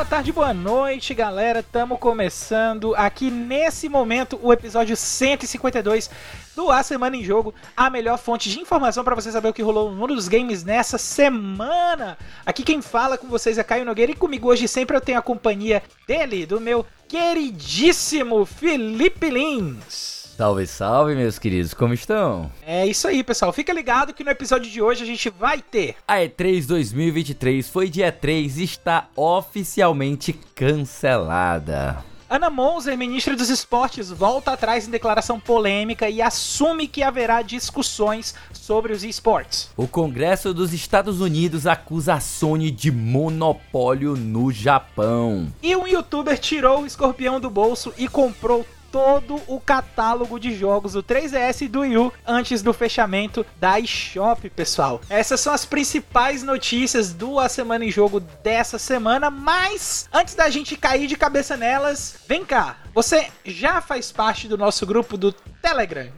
boa tarde, boa noite, galera. Estamos começando aqui nesse momento o episódio 152 do A Semana em Jogo, a melhor fonte de informação para você saber o que rolou no mundo dos games nessa semana. Aqui quem fala com vocês é Caio Nogueira e comigo hoje sempre eu tenho a companhia dele, do meu queridíssimo Felipe Lins. Salve, salve, meus queridos, como estão? É isso aí, pessoal. Fica ligado que no episódio de hoje a gente vai ter. A E3 2023 foi dia 3 e está oficialmente cancelada. Ana Monzer, ministra dos Esportes, volta atrás em declaração polêmica e assume que haverá discussões sobre os esportes. O Congresso dos Estados Unidos acusa a Sony de monopólio no Japão. E um youtuber tirou o escorpião do bolso e comprou todo o catálogo de jogos do 3DS e do Wii U antes do fechamento da eShop, pessoal. Essas são as principais notícias do A Semana em Jogo dessa semana, mas antes da gente cair de cabeça nelas, vem cá. Você já faz parte do nosso grupo do Telegram?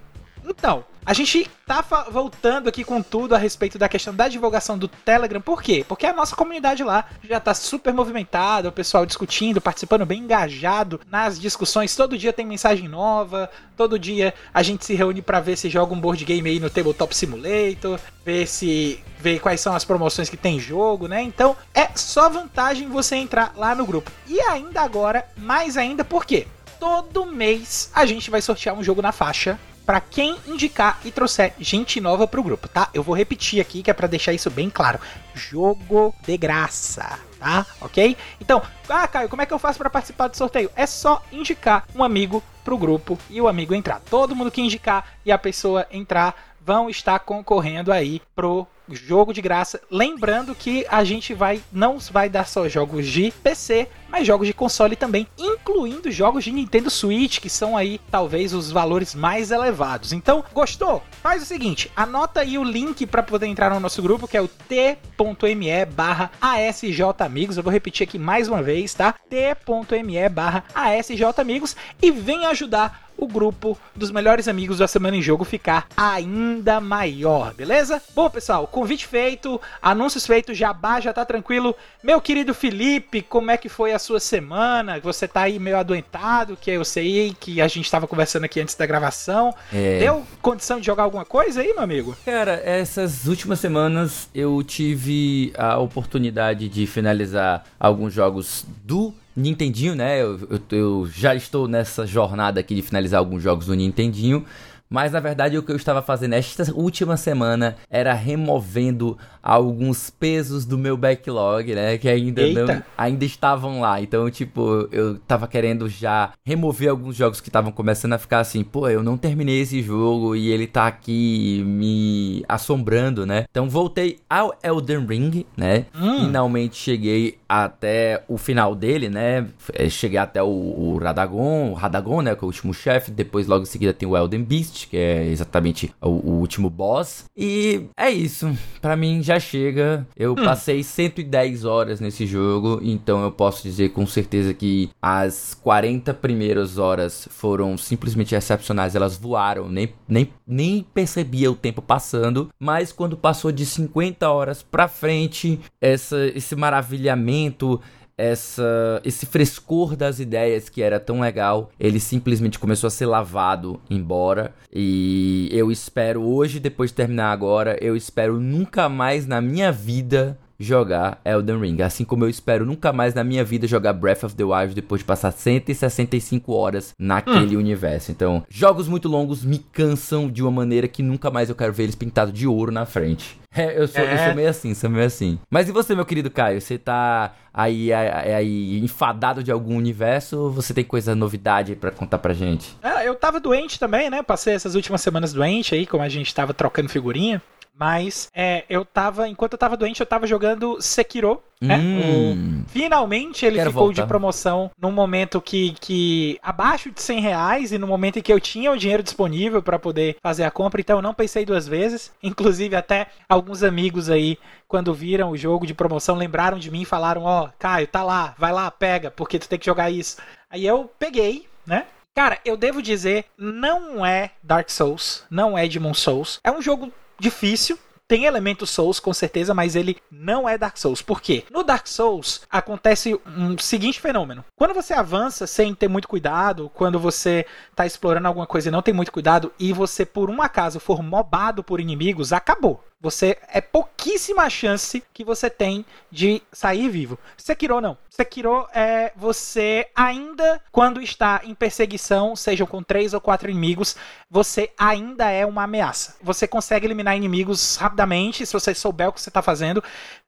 Então, a gente tá voltando aqui com tudo a respeito da questão da divulgação do Telegram. Por quê? Porque a nossa comunidade lá já tá super movimentada, o pessoal discutindo, participando bem engajado nas discussões. Todo dia tem mensagem nova, todo dia a gente se reúne para ver se joga um board game aí no Tabletop Simulator, ver se ver quais são as promoções que tem jogo, né? Então, é só vantagem você entrar lá no grupo. E ainda agora, mais ainda, por quê? Todo mês a gente vai sortear um jogo na faixa para quem indicar e trouxer gente nova pro grupo, tá? Eu vou repetir aqui que é para deixar isso bem claro. Jogo de graça, tá? OK? Então, ah, Caio, como é que eu faço para participar do sorteio? É só indicar um amigo pro grupo e o amigo entrar. Todo mundo que indicar e a pessoa entrar vão estar concorrendo aí pro jogo de graça. Lembrando que a gente vai não vai dar só jogos de PC, mas jogos de console também, incluindo jogos de Nintendo Switch, que são aí talvez os valores mais elevados. Então, gostou? Faz o seguinte, anota aí o link para poder entrar no nosso grupo, que é o t.me barra asjamigos. Eu vou repetir aqui mais uma vez, tá? t.me barra asjamigos e vem ajudar o grupo dos melhores amigos da Semana em Jogo ficar ainda maior, beleza? Bom, pessoal, convite feito, anúncios feitos, jabá já tá tranquilo. Meu querido Felipe, como é que foi a sua semana? Você tá aí meio adoentado, que eu sei que a gente tava conversando aqui antes da gravação. É... Deu condição de jogar alguma coisa aí, meu amigo? Cara, essas últimas semanas eu tive a oportunidade de finalizar alguns jogos do Nintendinho, né? Eu, eu, eu, já estou nessa jornada aqui de finalizar alguns jogos do Nintendinho. Mas na verdade o que eu estava fazendo esta última semana era removendo alguns pesos do meu backlog, né? Que ainda não, ainda estavam lá. Então, tipo, eu tava querendo já remover alguns jogos que estavam começando a ficar assim, pô, eu não terminei esse jogo e ele tá aqui me assombrando, né? Então voltei ao Elden Ring, né? Hum. Finalmente cheguei até o final dele, né? É, cheguei até o, o Radagon, o Radagon, né? Que é o último chefe. Depois, logo em seguida, tem o Elden Beast que é exatamente o, o último boss. E é isso. Para mim já chega. Eu hum. passei 110 horas nesse jogo, então eu posso dizer com certeza que as 40 primeiras horas foram simplesmente excepcionais. Elas voaram, nem, nem, nem percebia o tempo passando. Mas quando passou de 50 horas pra frente, essa, esse maravilhamento essa, esse frescor das ideias que era tão legal, ele simplesmente começou a ser lavado embora. E eu espero hoje, depois de terminar agora, eu espero nunca mais na minha vida jogar Elden Ring. Assim como eu espero nunca mais na minha vida jogar Breath of the Wild depois de passar 165 horas naquele hum. universo. Então, jogos muito longos me cansam de uma maneira que nunca mais eu quero ver eles pintados de ouro na frente. É, eu sou, é. eu sou meio assim, sou meio assim. Mas e você, meu querido Caio? Você tá aí, aí, aí enfadado de algum universo ou você tem coisa novidade para contar pra gente? É, eu tava doente também, né? Passei essas últimas semanas doente aí, como a gente tava trocando figurinha. Mas é, eu tava, enquanto eu tava doente, eu tava jogando Sekiro. Né? Hum. Finalmente ele Quero ficou voltar. de promoção num momento que, que abaixo de 100 reais e no momento em que eu tinha o dinheiro disponível para poder fazer a compra, então eu não pensei duas vezes. Inclusive, até alguns amigos aí, quando viram o jogo de promoção, lembraram de mim e falaram: Ó, oh, Caio, tá lá, vai lá, pega, porque tu tem que jogar isso. Aí eu peguei, né? Cara, eu devo dizer, não é Dark Souls, não é Demon Souls. É um jogo difícil, tem elementos Souls, com certeza, mas ele não é Dark Souls. Por quê? No Dark Souls acontece um seguinte fenômeno. Quando você avança sem ter muito cuidado, quando você tá explorando alguma coisa e não tem muito cuidado, e você por um acaso for mobado por inimigos, acabou. Você é pouquíssima chance que você tem de sair vivo. Sekiro não. Sekiro é você ainda quando está em perseguição, sejam com três ou quatro inimigos, você ainda é uma ameaça. Você consegue eliminar inimigos rapidamente se você souber o que você está fazendo.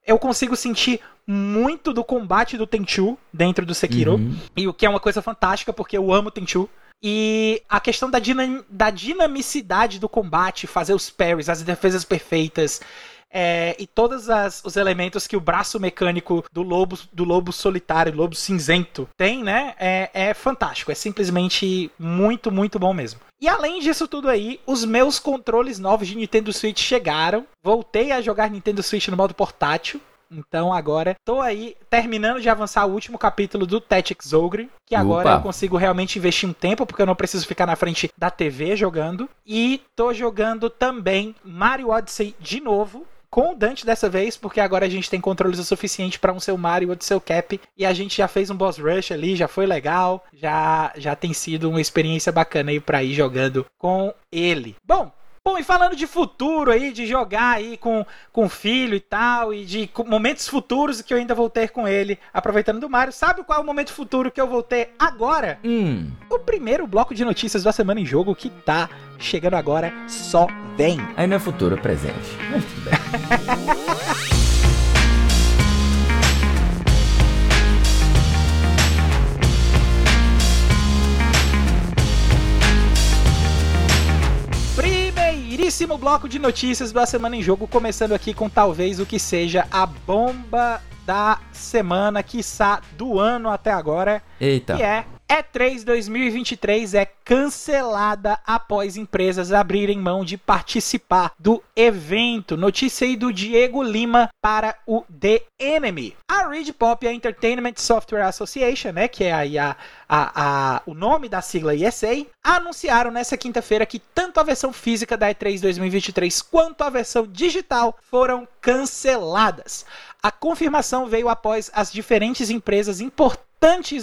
Eu consigo sentir muito do combate do Tenchu dentro do Sekiro, uhum. e o que é uma coisa fantástica porque eu amo Tenchu. E a questão da, dinam da dinamicidade do combate, fazer os parries, as defesas perfeitas, é, e todos as, os elementos que o braço mecânico do lobo, do lobo solitário, lobo cinzento, tem, né? É, é fantástico. É simplesmente muito, muito bom mesmo. E além disso tudo aí, os meus controles novos de Nintendo Switch chegaram. Voltei a jogar Nintendo Switch no modo portátil. Então agora tô aí terminando de avançar o último capítulo do Tactics Ogre, que agora Opa. eu consigo realmente investir um tempo, porque eu não preciso ficar na frente da TV jogando. E tô jogando também Mario Odyssey de novo, com o Dante dessa vez, porque agora a gente tem controles o suficiente para um seu Mario ou seu Cap e a gente já fez um boss rush ali, já foi legal, já já tem sido uma experiência bacana aí para ir jogando com ele. Bom, Bom, e falando de futuro aí, de jogar aí com, com o filho e tal, e de momentos futuros que eu ainda vou ter com ele, aproveitando do Mario, sabe qual é o momento futuro que eu vou ter agora? Hum. O primeiro bloco de notícias da semana em jogo que tá chegando agora só vem. Aí não é futuro, é presente. Mas tudo bem. primeiríssimo bloco de notícias da Semana em Jogo, começando aqui com talvez o que seja a bomba da semana, quiçá do ano até agora. Eita. Que é E3 2023 é cancelada após empresas abrirem mão de participar do evento. Notícia aí do Diego Lima para o The Enemy. A Reed Pop, a Entertainment Software Association, né, que é aí a, a, a, o nome da sigla ESA, anunciaram nessa quinta-feira que tanto a versão física da E3 2023 quanto a versão digital foram canceladas. A confirmação veio após as diferentes empresas importantes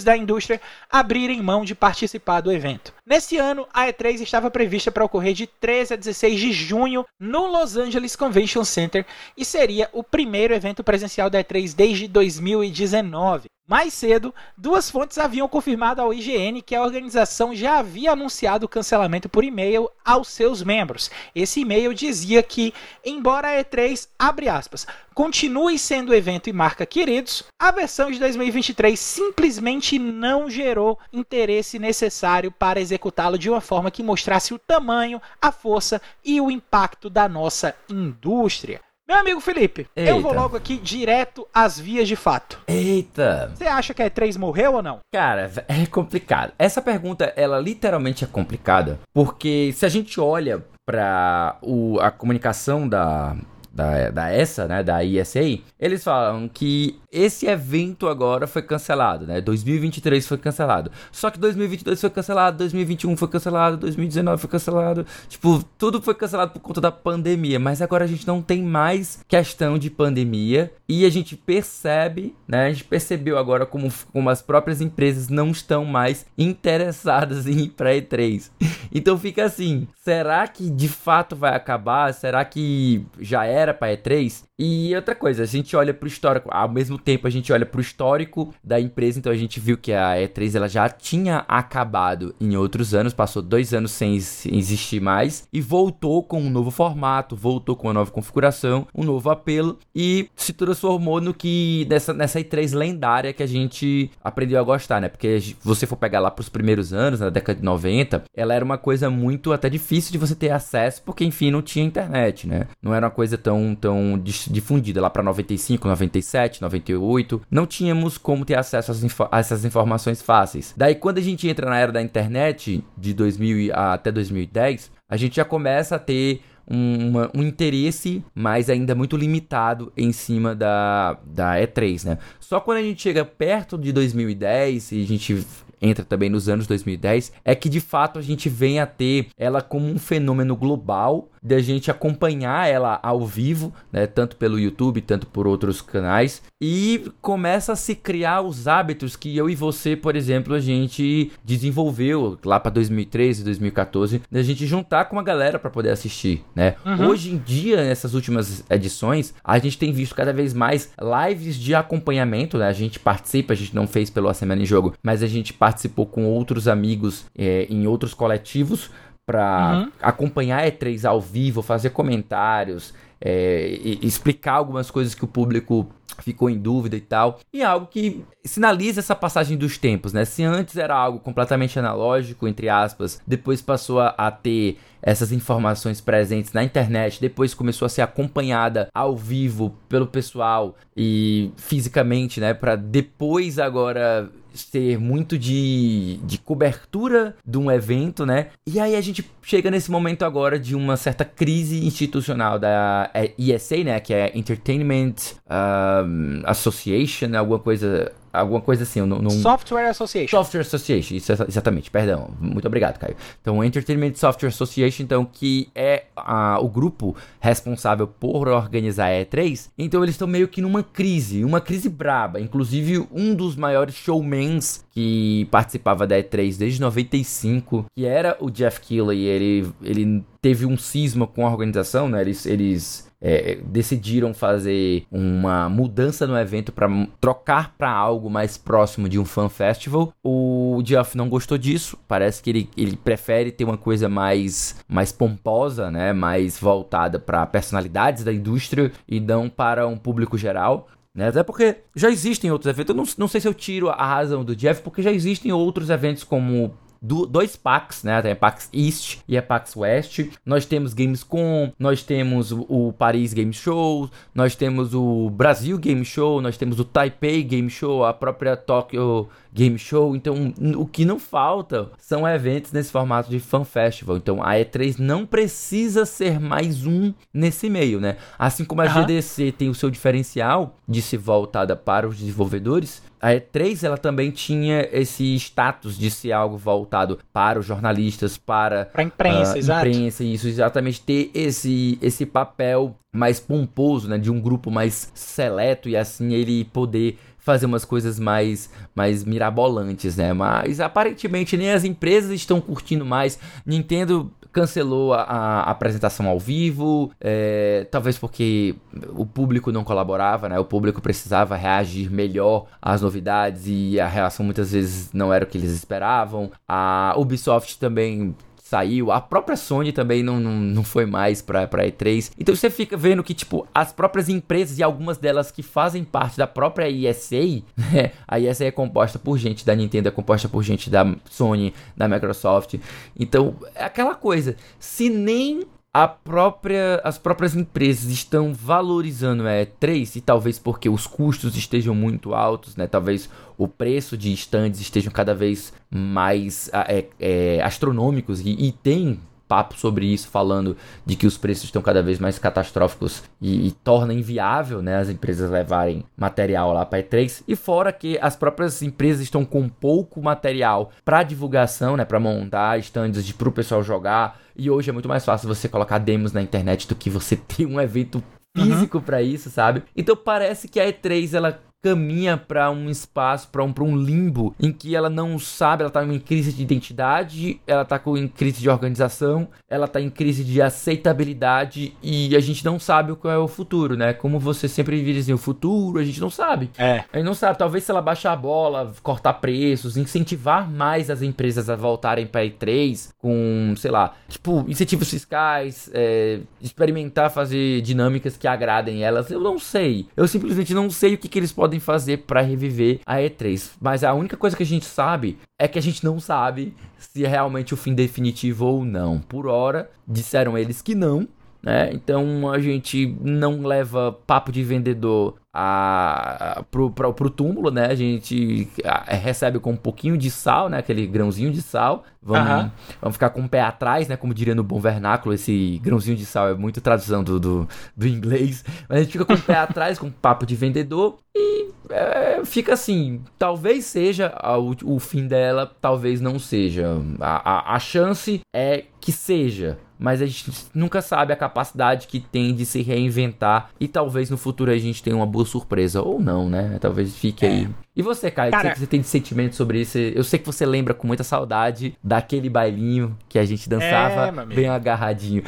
da indústria abrirem mão de participar do evento. Nesse ano, a E3 estava prevista para ocorrer de 13 a 16 de junho no Los Angeles Convention Center e seria o primeiro evento presencial da E3 desde 2019. Mais cedo, duas fontes haviam confirmado ao IGN que a organização já havia anunciado o cancelamento por e-mail aos seus membros. Esse e-mail dizia que, embora a E3, abre aspas, continue sendo evento e marca queridos, a versão de 2023 simplesmente não gerou interesse necessário para executá-lo de uma forma que mostrasse o tamanho, a força e o impacto da nossa indústria. Meu amigo Felipe, Eita. eu vou logo aqui direto às vias de fato. Eita! Você acha que a E3 morreu ou não? Cara, é complicado. Essa pergunta, ela literalmente é complicada, porque se a gente olha para a comunicação da, da, da ESA, né, da ISA, eles falam que esse evento agora foi cancelado, né? 2023 foi cancelado. Só que 2022 foi cancelado, 2021 foi cancelado, 2019 foi cancelado. Tipo, tudo foi cancelado por conta da pandemia, mas agora a gente não tem mais questão de pandemia e a gente percebe, né? A gente percebeu agora como, como as próprias empresas não estão mais interessadas em ir para E3. Então fica assim, será que de fato vai acabar? Será que já era para E3? E outra coisa, a gente olha pro histórico, ao mesmo tempo a gente olha pro histórico da empresa, então a gente viu que a E3 ela já tinha acabado em outros anos, passou dois anos sem existir mais e voltou com um novo formato, voltou com uma nova configuração, um novo apelo e se transformou no que nessa, nessa E3 lendária que a gente aprendeu a gostar, né? Porque se você for pegar lá pros primeiros anos, na década de 90, ela era uma coisa muito até difícil de você ter acesso, porque enfim não tinha internet, né? Não era uma coisa tão tão difundida lá para 95, 97, 98, não tínhamos como ter acesso a essas informações fáceis. Daí quando a gente entra na era da internet de 2000 até 2010, a gente já começa a ter um, um, interesse, mas ainda muito limitado em cima da, da E3, né? Só quando a gente chega perto de 2010 e a gente entra também nos anos 2010, é que de fato a gente vem a ter ela como um fenômeno global de a gente acompanhar ela ao vivo, né, tanto pelo YouTube, tanto por outros canais, e começa a se criar os hábitos que eu e você, por exemplo, a gente desenvolveu lá para 2013, 2014, da gente juntar com a galera para poder assistir, né? Uhum. Hoje em dia, nessas últimas edições, a gente tem visto cada vez mais lives de acompanhamento, né? A gente participa, a gente não fez pelo A Semana em Jogo, mas a gente participou com outros amigos é, em outros coletivos para uhum. acompanhar a E3 ao vivo, fazer comentários, é, explicar algumas coisas que o público ficou em dúvida e tal. E é algo que sinaliza essa passagem dos tempos, né? Se antes era algo completamente analógico, entre aspas, depois passou a, a ter essas informações presentes na internet, depois começou a ser acompanhada ao vivo pelo pessoal e fisicamente, né, para depois agora ser muito de, de cobertura de um evento, né? E aí a gente chega nesse momento agora de uma certa crise institucional da ESA, é, né? Que é Entertainment um, Association, alguma coisa alguma coisa assim. Num, Software Association. Software Association, isso, exatamente, perdão. Muito obrigado, Caio. Então, Entertainment Software Association, então, que é a, o grupo responsável por organizar a E3. Então, eles estão meio que numa crise, uma crise braba. Inclusive, um dos maiores showmans que participava da E3 desde 95, que era o Jeff Keighley, ele, ele teve um cisma com a organização, né? Eles, eles é, decidiram fazer uma mudança no evento para trocar para algo mais próximo de um fan festival. O Geoff não gostou disso. Parece que ele, ele prefere ter uma coisa mais, mais pomposa, né? Mais voltada para personalidades da indústria e não para um público geral. Né? Até porque já existem outros eventos. Eu não, não sei se eu tiro a razão do Jeff, porque já existem outros eventos como do, dois packs, né? Tem a PAX East e a PAX West. Nós temos Gamescom, nós temos o, o Paris Game Show, nós temos o Brasil Game Show, nós temos o Taipei Game Show, a própria Tokyo Game Show. Então, o que não falta são eventos nesse formato de Fan Festival. Então, a E3 não precisa ser mais um nesse meio, né? Assim como a uhum. GDC tem o seu diferencial de ser voltada para os desenvolvedores, a E3 ela também tinha esse status de ser algo voltado para os jornalistas, para a imprensa, uh, exato. imprensa, isso exatamente ter esse esse papel mais pomposo, né, de um grupo mais seleto e assim ele poder fazer umas coisas mais, mais mirabolantes, né? Mas aparentemente nem as empresas estão curtindo mais. Nintendo cancelou a, a apresentação ao vivo, é, talvez porque o público não colaborava, né? O público precisava reagir melhor às novidades e a reação muitas vezes não era o que eles esperavam. A Ubisoft também saiu, a própria Sony também não, não, não foi mais pra, pra E3. Então você fica vendo que, tipo, as próprias empresas e algumas delas que fazem parte da própria ESA, né? A ESA é composta por gente da Nintendo, é composta por gente da Sony, da Microsoft. Então, é aquela coisa. Se nem própria, as próprias empresas estão valorizando a E3 e talvez porque os custos estejam muito altos, né? Talvez o preço de stands estejam cada vez mais é, é, astronômicos e, e tem papo sobre isso, falando de que os preços estão cada vez mais catastróficos e, e torna inviável né, as empresas levarem material lá para E3. E fora que as próprias empresas estão com pouco material para divulgação, né, para montar stands para o pessoal jogar. E hoje é muito mais fácil você colocar demos na internet do que você ter um evento físico uhum. para isso, sabe? Então parece que a E3 ela caminha para um espaço, para um, um limbo em que ela não sabe, ela tá em crise de identidade, ela tá com, em crise de organização, ela tá em crise de aceitabilidade e a gente não sabe qual é o futuro, né? Como você sempre diz assim, o futuro a gente não sabe. É. A gente não sabe, talvez se ela baixar a bola, cortar preços, incentivar mais as empresas a voltarem para E3 com, sei lá, tipo, incentivos fiscais, é, experimentar fazer dinâmicas que agradem elas, eu não sei. Eu simplesmente não sei o que, que eles podem podem fazer para reviver a E3. Mas a única coisa que a gente sabe é que a gente não sabe se é realmente o fim definitivo ou não. Por hora, disseram eles que não. Né? Então a gente não leva papo de vendedor a, pro, túmulo, né? A gente a, recebe com um pouquinho de sal, né? Aquele grãozinho de sal. Vamos, vamos ficar com o pé atrás, né? Como diria no bom vernáculo, esse grãozinho de sal é muito tradução do, do, do inglês. Mas a gente fica com o pé atrás, com papo de vendedor. E é, fica assim, talvez seja a, o, o, fim dela, talvez não seja. A, a, a chance é que seja mas a gente nunca sabe a capacidade que tem de se reinventar e talvez no futuro a gente tenha uma boa surpresa ou não, né? Talvez fique é. aí e você, Caio, Cara, que você tem de sentimento sobre isso? Eu sei que você lembra com muita saudade daquele bailinho que a gente dançava é, bem agarradinho.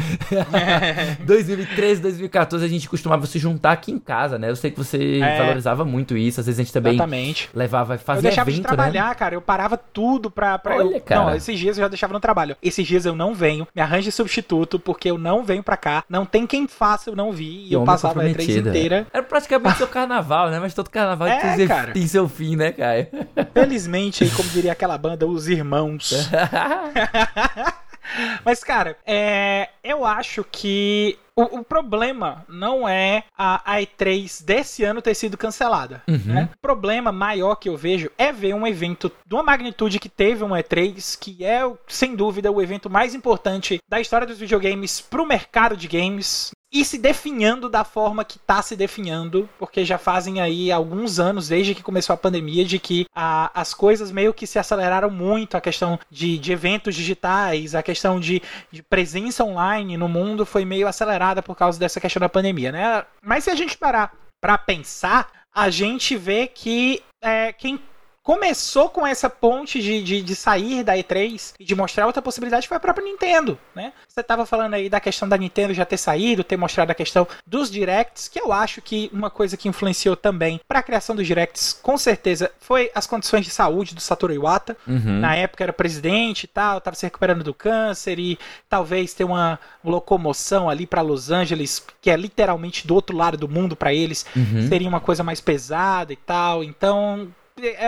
É. 2013, 2014 a gente costumava se juntar aqui em casa, né? Eu sei que você é. valorizava muito isso. Às vezes a gente também Exatamente. levava, fazia Eu deixava evento, de trabalhar, né? cara. Eu parava tudo pra... pra Olha, eu... cara. Não, esses dias eu já deixava no trabalho. Esses dias eu não venho, me arranje substituto, porque eu não venho pra cá. Não tem quem faça, eu não vi. E eu passava a três inteira. Era praticamente seu carnaval, né? Mas todo carnaval é, tem, tem seu fim, né, Caio? Felizmente, aí, como diria aquela banda, os irmãos. Mas, cara, é, eu acho que o, o, problema não é a, a, E3 desse ano ter sido cancelada. Uhum. Né? O problema maior que eu vejo é ver um evento de uma magnitude que teve um E3, que é, sem dúvida, o evento mais importante da história dos videogames para o mercado de games e se definhando da forma que está se definhando, porque já fazem aí alguns anos, desde que começou a pandemia, de que a, as coisas meio que se aceleraram muito, a questão de, de eventos digitais, a questão de, de, presença online no mundo foi meio acelerada por causa dessa questão da pandemia, né? Mas se a gente parar para pensar, a gente vê que é, quem começou com essa ponte de, de, de, sair da E3 e de mostrar outra possibilidade foi a própria Nintendo, né? Você estava falando aí da questão da Nintendo já ter saído, ter mostrado a questão dos directs, que eu acho que uma coisa que influenciou também para a criação dos directs, com certeza, foi as condições de saúde do Satoru Iwata. Uhum. Na época era presidente e tal, estava se recuperando do câncer e talvez ter uma locomoção ali para Los Angeles, que é literalmente do outro lado do mundo para eles, uhum. seria uma coisa mais pesada e tal. Então,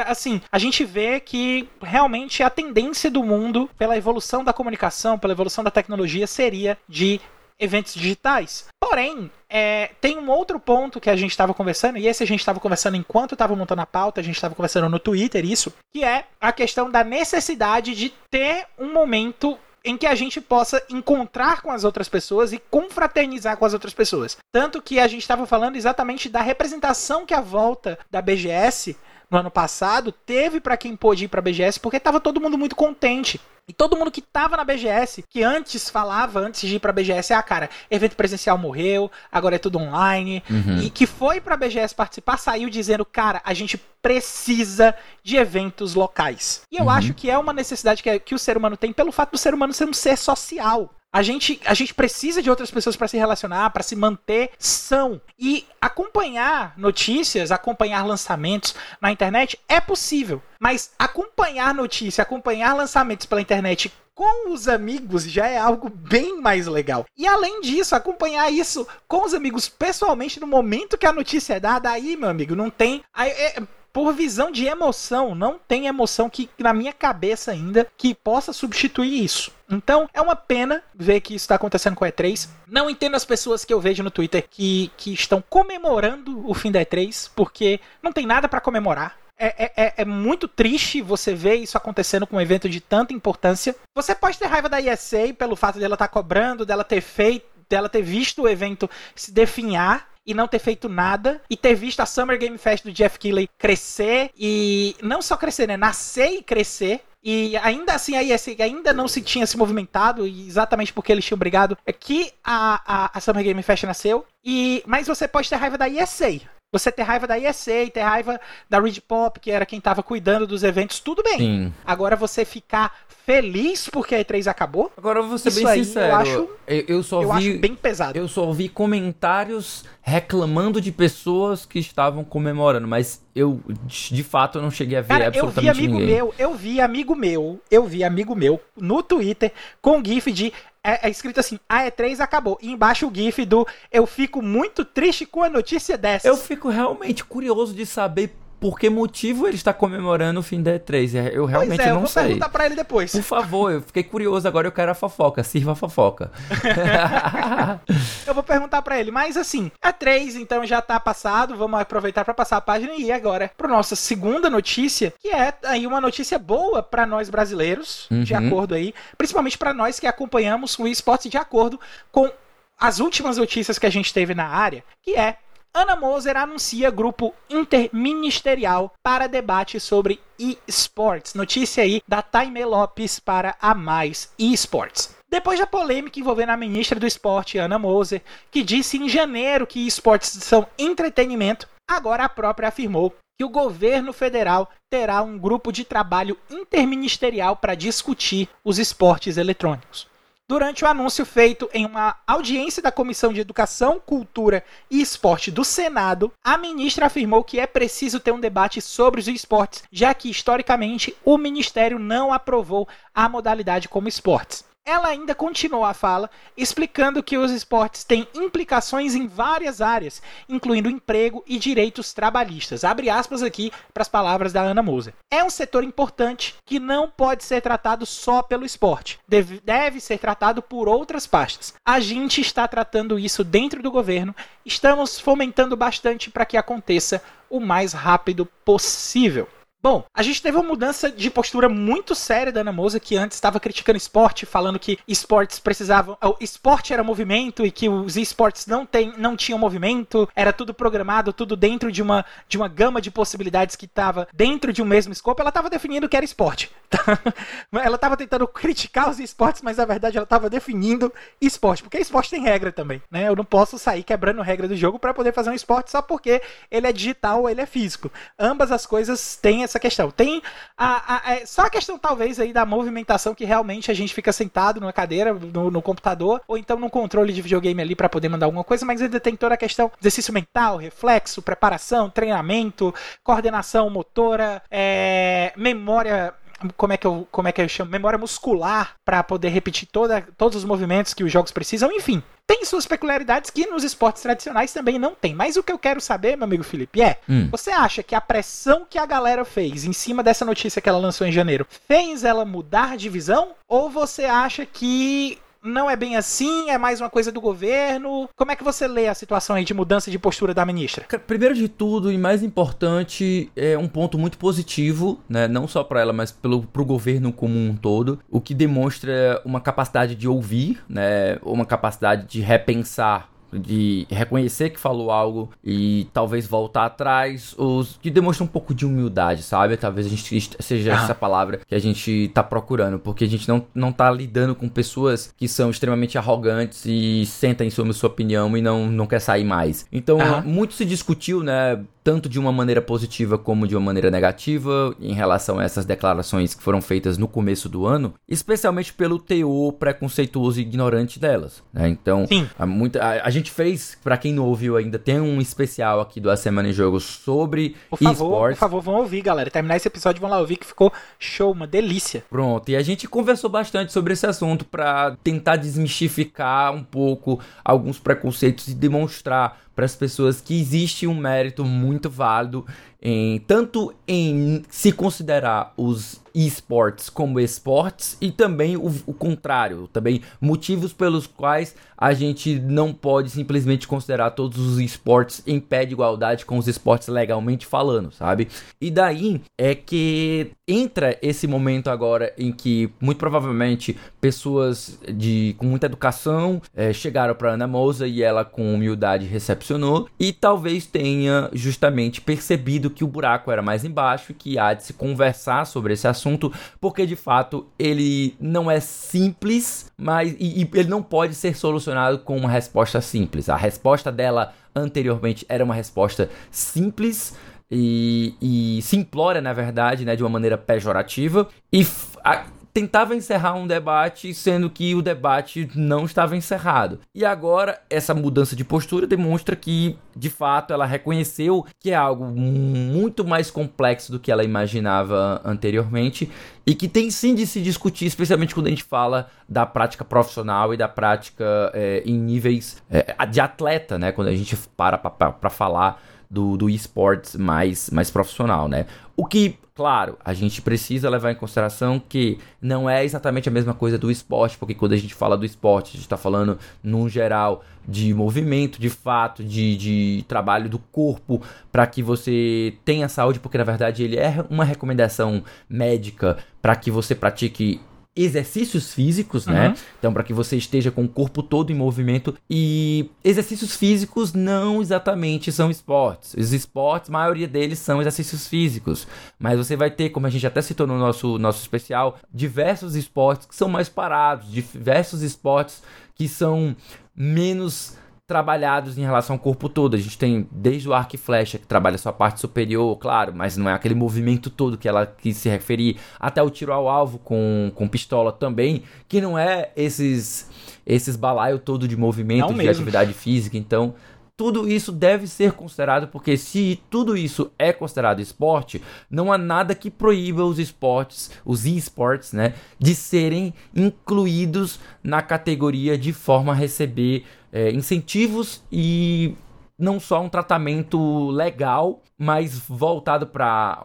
assim, a gente vê que realmente a tendência do mundo, pela evolução da comunicação, pela evolução da tecnologia, seria de eventos digitais. Porém, é, tem um outro ponto que a gente estava conversando, e esse a gente estava conversando enquanto estava montando a pauta, a gente estava conversando no Twitter, isso, que é a questão da necessidade de ter um momento em que a gente possa encontrar com as outras pessoas e confraternizar com as outras pessoas. Tanto que a gente estava falando exatamente da representação que a volta da BGS no ano passado, teve para quem pôde ir para a BGS porque estava todo mundo muito contente. E todo mundo que tava na BGS, que antes falava, antes de ir pra BGS, ah, cara, evento presencial morreu, agora é tudo online. Uhum. E que foi pra BGS participar, saiu dizendo, cara, a gente precisa de eventos locais. E eu uhum. acho que é uma necessidade que, que o ser humano tem pelo fato do ser humano ser um ser social. A gente, a gente precisa de outras pessoas para se relacionar, para se manter são. E acompanhar notícias, acompanhar lançamentos na internet é possível. Mas acompanhar notícias, acompanhar lançamentos pela internet com os amigos já é algo bem mais legal. E além disso, acompanhar isso com os amigos pessoalmente no momento que a notícia é dada, aí, meu amigo, não tem. Aí, é, por visão de emoção, não tem emoção que na minha cabeça ainda que possa substituir isso. Então é uma pena ver que isso está acontecendo com a E3. Não entendo as pessoas que eu vejo no Twitter que, que estão comemorando o fim da E3, porque não tem nada para comemorar. É, é, é, é, muito triste você ver isso acontecendo com um evento de tanta importância. Você pode ter raiva da ESA pelo fato dela estar tá cobrando, dela ter feito, dela ter visto o evento se definhar e não ter feito nada e ter visto a Summer Game Fest do Jeff Keighley crescer e não só crescer, né, nascer e crescer e ainda assim a ESA ainda não se tinha se movimentado, exatamente porque eles tinham brigado, é que a, a, a Summer Game Fest nasceu. E, mas você pode ter raiva da ESA. Você ter raiva da ESA, ter raiva da Reed Pop, que era quem estava cuidando dos eventos, tudo bem. Sim. Agora você ficar feliz porque a E3 acabou. Agora eu vou ser bem sincero. Eu acho, eu, eu só eu vi, acho bem pesado. Eu só ouvi comentários reclamando de pessoas que estavam comemorando, mas eu de fato não cheguei a ver Cara, absolutamente eu vi amigo ninguém. meu, eu vi amigo meu, eu vi amigo meu no Twitter com gif de é, é, escrito assim: a E3 acabou. E embaixo o GIF do Eu fico muito triste com a notícia dessa. Eu fico realmente curioso de saber por que motivo ele está comemorando o fim da E3? É, eu realmente é, não eu vou sei. perguntar pra ele depois. Por favor, eu fiquei curioso, agora eu quero a fofoca. Sirva a fofoca. eu vou perguntar para ele, mas assim, a 3 então já tá passado, vamos aproveitar para passar a página e ir agora para nossa segunda notícia, que é aí uma notícia boa para nós brasileiros, uhum. de acordo aí, principalmente para nós que acompanhamos o esporte de acordo com as últimas notícias que a gente teve na área, que é Ana Moser anuncia grupo interministerial para debate sobre esportes. Notícia aí da Taime Lopes para a Mais Esports. Depois da polêmica envolvendo a ministra do esporte, Ana Moser, que disse em janeiro que esportes são entretenimento, agora a própria afirmou que o governo federal terá um grupo de trabalho interministerial para discutir os esportes eletrônicos durante o anúncio feito em uma audiência da Comissão de Educação, Cultura e Esporte do Senado, a ministra afirmou que é preciso ter um debate sobre os esportes, já que historicamente o ministério não aprovou a modalidade como esportes. Ela ainda continuou a fala, explicando que os esportes têm implicações em várias áreas, incluindo emprego e direitos trabalhistas. Abre aspas aqui para as palavras da Ana Moser. É um setor importante que não pode ser tratado só pelo esporte, deve, deve ser tratado por outras pastas. A gente está tratando isso dentro do governo, estamos fomentando bastante para que aconteça o mais rápido possível. Bom, a gente teve uma mudança de postura muito séria da Ana Moza, que antes estava criticando esporte, falando que esportes precisavam. O esporte era movimento e que os esportes não, tem, não tinham movimento, era tudo programado, tudo dentro de uma, de uma gama de possibilidades que estava dentro de um mesmo escopo. Ela estava definindo o que era esporte. ela estava tentando criticar os esportes, mas na verdade ela estava definindo esporte, porque esporte tem regra também, né? Eu não posso sair quebrando regra do jogo para poder fazer um esporte só porque ele é digital ou ele é físico. Ambas as coisas têm essa essa questão. Tem a, a, a, é, só a questão, talvez, aí da movimentação que realmente a gente fica sentado numa cadeira, no, no computador, ou então no controle de videogame ali para poder mandar alguma coisa, mas ainda tem toda a questão exercício mental, reflexo, preparação, treinamento, coordenação motora, é, memória como é que eu, como é que eu chamo? Memória muscular para poder repetir toda, todos os movimentos que os jogos precisam, enfim. Tem suas peculiaridades que nos esportes tradicionais também não tem. Mas o que eu quero saber, meu amigo Felipe, é: hum. você acha que a pressão que a galera fez em cima dessa notícia que ela lançou em janeiro fez ela mudar de visão? Ou você acha que não é bem assim, é mais uma coisa do governo. Como é que você lê a situação aí de mudança de postura da ministra? Primeiro de tudo e mais importante, é um ponto muito positivo, né, não só para ela, mas pelo pro governo como um todo, o que demonstra uma capacidade de ouvir, né, uma capacidade de repensar de reconhecer que falou algo e talvez voltar atrás, os que demonstra um pouco de humildade, sabe? Talvez a gente seja ah. essa palavra que a gente tá procurando, porque a gente não, não tá lidando com pessoas que são extremamente arrogantes e sentem sobre sua opinião e não, não quer sair mais. Então, muito se discutiu, né? Tanto de uma maneira positiva como de uma maneira negativa em relação a essas declarações que foram feitas no começo do ano, especialmente pelo teor preconceituoso e ignorante delas. Né? Então, a, muita, a, a, gente fez, para quem não ouviu ainda, tem um especial aqui do A Semana em Jogos sobre por favor, Por favor, vão ouvir, galera. Terminar esse episódio, vão lá ouvir que ficou show, uma delícia. Pronto, e a gente conversou bastante sobre esse assunto para tentar desmistificar um pouco alguns preconceitos e demonstrar para as pessoas que existe um mérito muito válido em tanto em se considerar os esportes como esportes e também o, o, contrário, também motivos pelos quais a gente não pode simplesmente considerar todos os esportes em pé de igualdade com os esportes legalmente falando, sabe? E daí é que entra esse momento agora em que muito provavelmente pessoas de com muita educação é, chegaram para Ana Moza e ela com humildade recepcionou e talvez tenha justamente percebido que o buraco era mais embaixo e que há de se conversar sobre esse assunto, porque de fato ele não é simples, mas e, e ele não pode ser solucionado com uma resposta simples. A resposta dela anteriormente era uma resposta simples e, e simplória, na verdade, né, de uma maneira pejorativa, e a, tentava encerrar um debate, sendo que o debate não estava encerrado. E agora, essa mudança de postura demonstra que, de fato, ela reconheceu que é algo muito mais complexo do que ela imaginava anteriormente e que tem sim de se discutir, especialmente quando a gente fala da prática profissional e da prática é, em níveis é, de atleta, né? Quando a gente para para falar do, do esportes mais, mais profissional, né? O que, claro, a gente precisa levar em consideração que não é exatamente a mesma coisa do esporte, porque quando a gente fala do esporte, a gente está falando, num geral, de movimento, de fato, de, de trabalho do corpo para que você tenha saúde, porque na verdade ele é uma recomendação médica para que você pratique exercícios físicos, né? Uhum. Então, para que você esteja com o corpo todo em movimento. E exercícios físicos não exatamente são esportes. Os esportes, a maioria deles são exercícios físicos. Mas você vai ter, como a gente até citou no nosso, nosso especial, diversos esportes que são mais parados, diversos esportes que são menos trabalhados em relação ao corpo todo. A gente tem desde o arco e flecha, que trabalha sua parte superior, claro, mas não é aquele movimento todo que ela quis se referir, até o tiro ao alvo com, com pistola também, que não é esses esses balaio todo de movimento, não de mesmo. atividade física. Então, tudo isso deve ser considerado, porque se tudo isso é considerado esporte, não há nada que proíba os esportes, os esportes, né, de serem incluídos na categoria de forma a receber é, incentivos e não só um tratamento legal, mas voltado para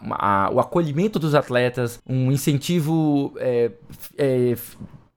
o acolhimento dos atletas, um incentivo é, é,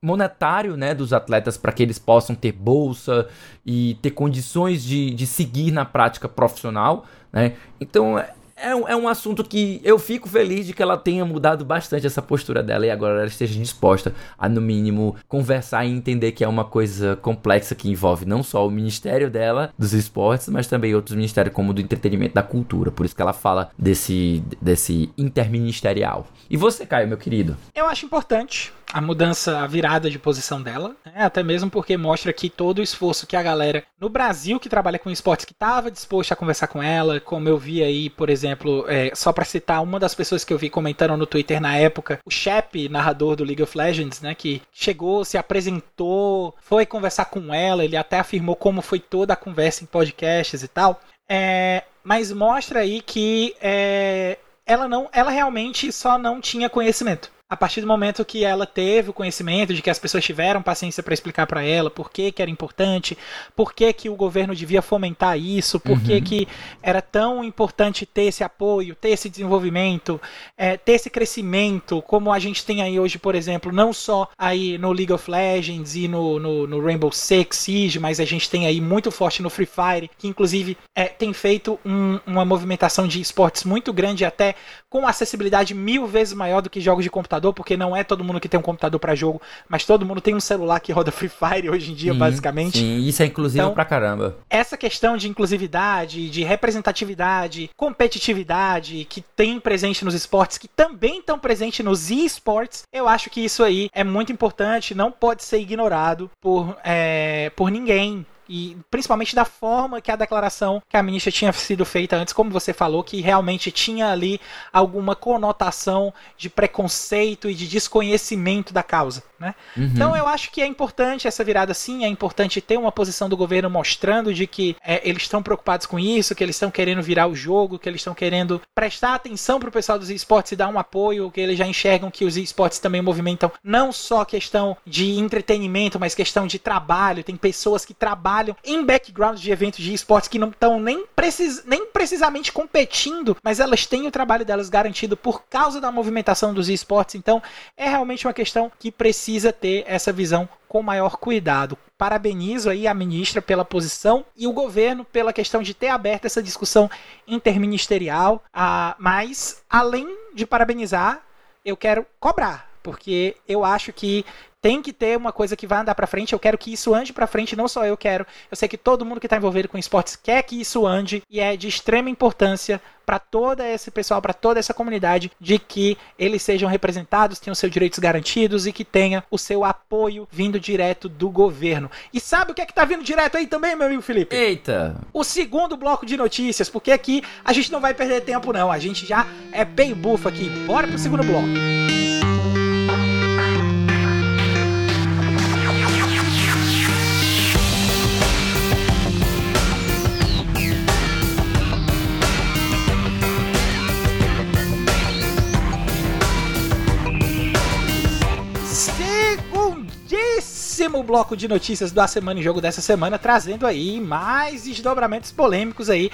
monetário né, dos atletas para que eles possam ter bolsa e ter condições de, de seguir na prática profissional. Né? Então é, é um, é um assunto que eu fico feliz de que ela tenha mudado bastante essa postura dela e agora ela esteja disposta a, no mínimo, conversar e entender que é uma coisa complexa que envolve não só o ministério dela, dos esportes, mas também outros ministérios, como do entretenimento da cultura. Por isso que ela fala desse, desse interministerial. E você, Caio, meu querido? Eu acho importante a mudança, a virada de posição dela, né? até mesmo porque mostra que todo o esforço que a galera no Brasil que trabalha com esportes que estava disposta a conversar com ela, como eu vi aí, por exemplo, é, só para citar uma das pessoas que eu vi comentando no Twitter na época, o Shep, narrador do League of Legends, né, que chegou, se apresentou, foi conversar com ela, ele até afirmou como foi toda a conversa em podcasts e tal. É, mas mostra aí que é, ela não, ela realmente só não tinha conhecimento a partir do momento que ela teve o conhecimento de que as pessoas tiveram paciência para explicar para ela por que, que era importante, por que, que o governo devia fomentar isso, por que, uhum. que era tão importante ter esse apoio, ter esse desenvolvimento, é, ter esse crescimento, como a gente tem aí hoje, por exemplo, não só aí no League of Legends e no, no, no Rainbow Six Siege, mas a gente tem aí muito forte no Free Fire, que inclusive é, tem feito um, uma movimentação de esportes muito grande, até com acessibilidade mil vezes maior do que jogos de computador computador, porque não é todo mundo que tem um computador para jogo, mas todo mundo tem um celular que roda Free Fire hoje em dia, sim, basicamente. Sim, isso é inclusivo então, pra caramba. Essa questão de inclusividade, de representatividade, competitividade, que tem presente nos esportes, que também estão presentes nos esportes, eu acho que isso aí é muito importante, não pode ser ignorado por, é, por ninguém e principalmente da forma que a declaração que a ministra tinha sido feita antes, como você falou, que realmente tinha ali alguma conotação de preconceito e de desconhecimento da causa. Né? Uhum. Então eu acho que é importante essa virada sim, é importante ter uma posição do governo mostrando de que é, eles estão preocupados com isso, que eles estão querendo virar o jogo, que eles estão querendo prestar atenção para o pessoal dos esportes e dar um apoio, que eles já enxergam que os esportes também movimentam não só questão de entretenimento, mas questão de trabalho. Tem pessoas que trabalham em background de eventos de esportes que não estão nem, precis, nem precisamente competindo, mas elas têm o trabalho delas garantido por causa da movimentação dos esportes. Então é realmente uma questão que precisa ter essa visão com maior cuidado. Parabenizo aí a ministra pela posição e o governo pela questão de ter aberto essa discussão interministerial. Ah, mas, além de parabenizar, eu quero cobrar, porque eu acho que tem que ter uma coisa que vai andar para frente. Eu quero que isso ande para frente, não só eu quero. Eu sei que todo mundo que está envolvido com esportes quer que isso ande e é de extrema importância para todo esse pessoal, para toda essa comunidade, de que eles sejam representados, tenham seus direitos garantidos e que tenha o seu apoio vindo direto do governo. E sabe o que é que tá vindo direto aí também, meu amigo Felipe? Eita! O segundo bloco de notícias, porque aqui a gente não vai perder tempo não, a gente já é bem bufo aqui. Bora pro segundo bloco. Segundíssimo bloco de notícias da Semana em Jogo dessa semana, trazendo aí mais desdobramentos polêmicos aí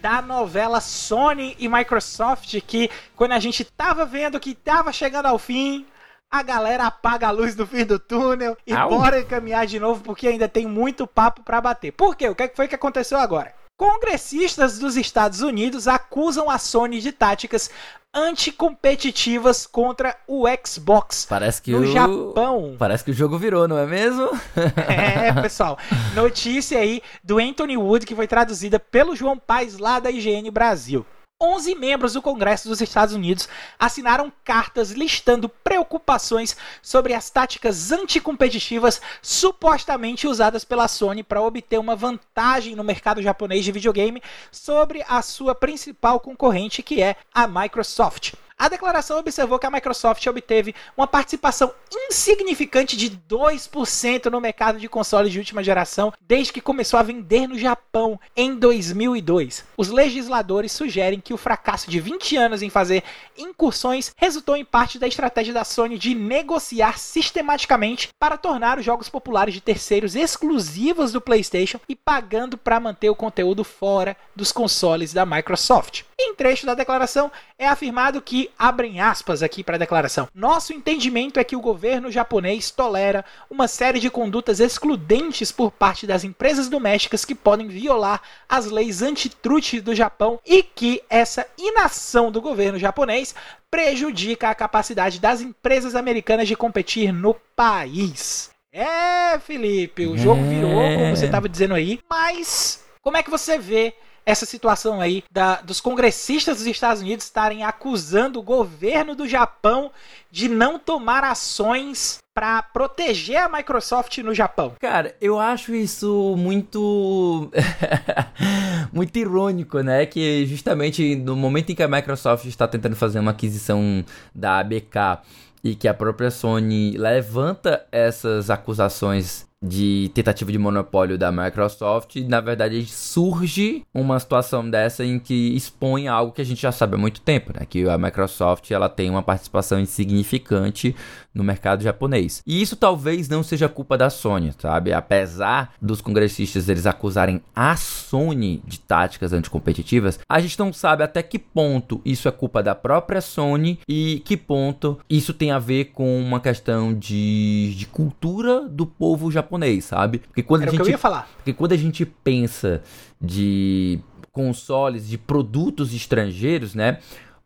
da novela Sony e Microsoft, que quando a gente tava vendo que tava chegando ao fim, a galera apaga a luz do fim do túnel e Au. bora caminhar de novo, porque ainda tem muito papo para bater. Por quê? O que foi que aconteceu agora? Congressistas dos Estados Unidos acusam a Sony de táticas anticompetitivas contra o Xbox. Parece que no o Japão. Parece que o jogo virou, não é mesmo? é, pessoal. Notícia aí do Anthony Wood que foi traduzida pelo João Paes lá da IGN Brasil. 11 membros do Congresso dos Estados Unidos assinaram cartas listando preocupações sobre as táticas anticompetitivas supostamente usadas pela Sony para obter uma vantagem no mercado japonês de videogame sobre a sua principal concorrente, que é a Microsoft. A declaração observou que a Microsoft obteve uma participação insignificante de 2% no mercado de consoles de última geração desde que começou a vender no Japão em 2002. Os legisladores sugerem que o fracasso de 20 anos em fazer incursões resultou em parte da estratégia da Sony de negociar sistematicamente para tornar os jogos populares de terceiros exclusivos do PlayStation e pagando para manter o conteúdo fora dos consoles da Microsoft. Em trecho da declaração é afirmado que, abrem aspas aqui para a declaração, nosso entendimento é que o governo japonês tolera uma série de condutas excludentes por parte das empresas domésticas que podem violar as leis antitruste do Japão e que essa inação do governo japonês prejudica a capacidade das empresas americanas de competir no país. É, Felipe, o jogo virou, como você estava dizendo aí, mas como é que você vê essa situação aí da, dos congressistas dos Estados Unidos estarem acusando o governo do Japão de não tomar ações para proteger a Microsoft no Japão. Cara, eu acho isso muito muito irônico, né? Que justamente no momento em que a Microsoft está tentando fazer uma aquisição da ABK e que a própria Sony levanta essas acusações de tentativa de monopólio da Microsoft, na verdade surge uma situação dessa em que expõe algo que a gente já sabe há muito tempo, né? Que a Microsoft ela tem uma participação insignificante no mercado japonês. E isso talvez não seja culpa da Sony, sabe? Apesar dos congressistas eles acusarem a Sony de táticas anticompetitivas, a gente não sabe até que ponto isso é culpa da própria Sony e que ponto isso tem a ver com uma questão de, de cultura do povo japonês, sabe? Porque quando Era a gente, que eu ia falar. Porque quando a gente pensa de consoles, de produtos estrangeiros, né?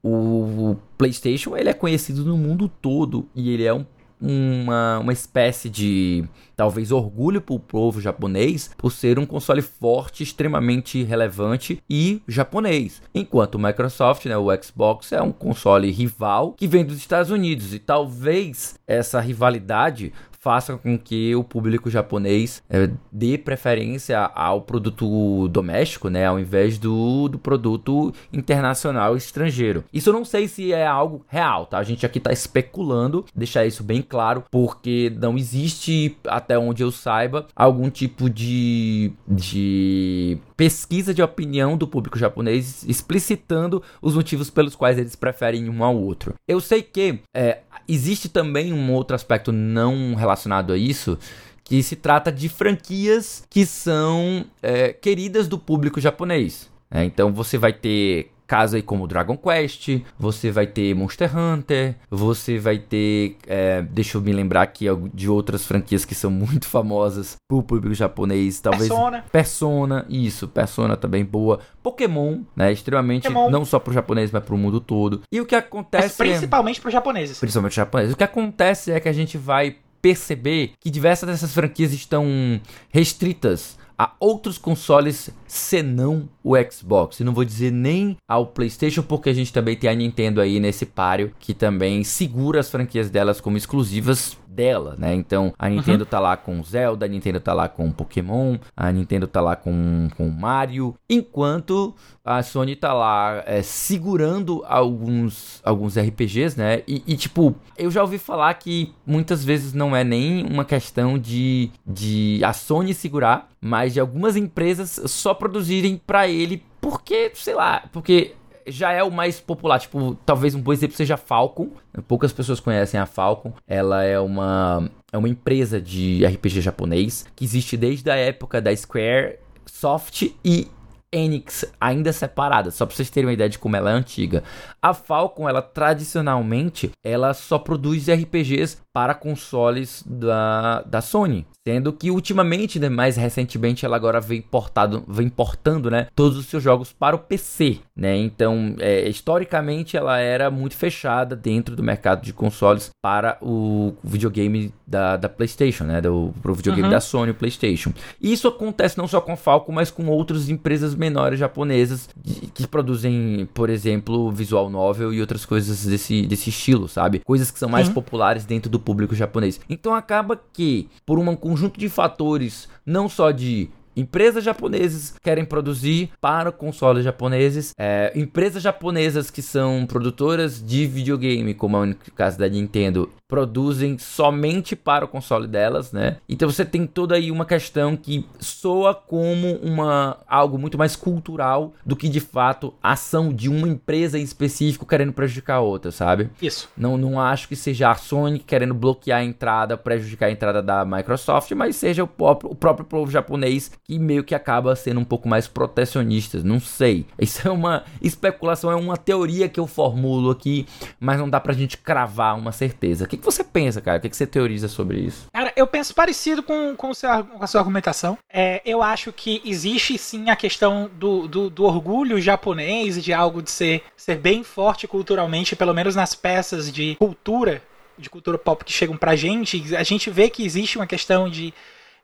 o PlayStation ele é conhecido no mundo todo e ele é um, uma, uma espécie de talvez orgulho para o povo japonês por ser um console forte, extremamente relevante e japonês. Enquanto o Microsoft, né, o Xbox, é um console rival que vem dos Estados Unidos e talvez essa rivalidade faça com que o público japonês é, dê preferência ao produto doméstico, né, ao invés do, do produto internacional estrangeiro. Isso eu não sei se é algo real, tá? A gente aqui está especulando, deixar isso bem claro, porque não existe, até onde eu saiba, algum tipo de, de pesquisa de opinião do público japonês explicitando os motivos pelos quais eles preferem um ao outro. Eu sei que é, existe também um outro aspecto não relacionado a isso, que se trata de franquias que são é, queridas do público japonês. É, então você vai ter casos aí como Dragon Quest, você vai ter Monster Hunter, você vai ter, é, deixa eu me lembrar aqui de outras franquias que são muito famosas pro público japonês, talvez Persona, Persona isso, Persona também boa, Pokémon, né, extremamente Pokémon. não só pro japonês, mas pro mundo todo. E o que acontece mas principalmente é, pros japoneses. Principalmente pros japoneses. O que acontece é que a gente vai perceber que diversas dessas franquias estão restritas a outros consoles senão o Xbox. E não vou dizer nem ao PlayStation, porque a gente também tem a Nintendo aí nesse páreo que também segura as franquias delas como exclusivas dela, né? Então a Nintendo uhum. tá lá com Zelda, a Nintendo tá lá com Pokémon, a Nintendo tá lá com, com Mario, enquanto a Sony tá lá é, segurando alguns, alguns RPGs, né? E, e, tipo, eu já ouvi falar que muitas vezes não é nem uma questão de, de a Sony segurar, mas de algumas empresas só produzirem para ele porque, sei lá, porque já é o mais popular. Tipo, talvez um bom exemplo seja a Falcon. Poucas pessoas conhecem a Falcon. Ela é uma, é uma empresa de RPG japonês que existe desde a época da Square Soft e Enix ainda separada, só pra vocês terem uma ideia de como ela é antiga. A Falcon, ela tradicionalmente, ela só produz RPGs para consoles da, da Sony. Sendo que ultimamente, né, mais recentemente, ela agora vem, portado, vem portando né, todos os seus jogos para o PC. Né? Então, é, historicamente, ela era muito fechada dentro do mercado de consoles para o videogame da, da PlayStation, né? Do, pro videogame uhum. da Sony, o PlayStation. E isso acontece não só com a Falcon, mas com outras empresas menores japonesas de, que produzem, por exemplo, visual novel e outras coisas desse, desse estilo, sabe? Coisas que são mais uhum. populares dentro do público japonês. Então acaba que, por um conjunto de fatores, não só de Empresas japonesas querem produzir para consoles japoneses. É, empresas japonesas que são produtoras de videogame, como é o caso da Nintendo, produzem somente para o console delas, né? Então você tem toda aí uma questão que soa como uma algo muito mais cultural do que de fato ação de uma empresa em específico querendo prejudicar a outra, sabe? Isso. Não, não acho que seja a Sony querendo bloquear a entrada, prejudicar a entrada da Microsoft, mas seja o próprio, o próprio povo japonês que meio que acaba sendo um pouco mais protecionista. Não sei. Isso é uma especulação, é uma teoria que eu formulo aqui, mas não dá pra gente cravar uma certeza que, que você pensa, cara? O que, que você teoriza sobre isso? Cara, eu penso parecido com, com, seu, com a sua argumentação. É, eu acho que existe sim a questão do, do, do, orgulho japonês, de algo de ser, ser bem forte culturalmente, pelo menos nas peças de cultura, de cultura pop que chegam pra gente. A gente vê que existe uma questão de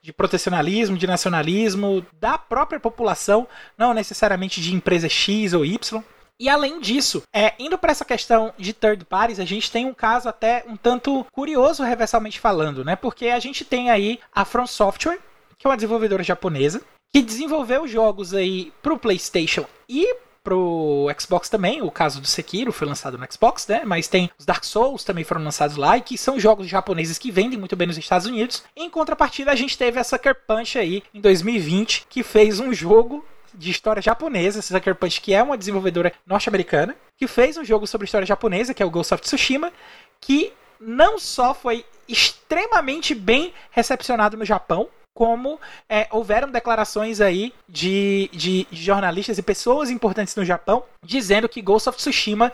de protecionalismo, de nacionalismo da própria população, não necessariamente de empresa X ou Y. E além disso, é, indo para essa questão de third parties, a gente tem um caso até um tanto curioso reversalmente falando, né? Porque a gente tem aí a From Software, que é uma desenvolvedora japonesa, que desenvolveu jogos aí pro PlayStation e pro Xbox também, o caso do Sekiro foi lançado no Xbox, né? Mas tem os Dark Souls também foram lançados lá e que são jogos japoneses que vendem muito bem nos Estados Unidos. Em contrapartida, a gente teve a Sucker Punch aí em 2020, que fez um jogo de história japonesa, Sucker Punch, que é uma desenvolvedora norte-americana, que fez um jogo sobre história japonesa, que é o Ghost of Tsushima, que não só foi extremamente bem recepcionado no Japão, como é, houveram declarações aí de, de, de, jornalistas e pessoas importantes no Japão dizendo que Ghost of Tsushima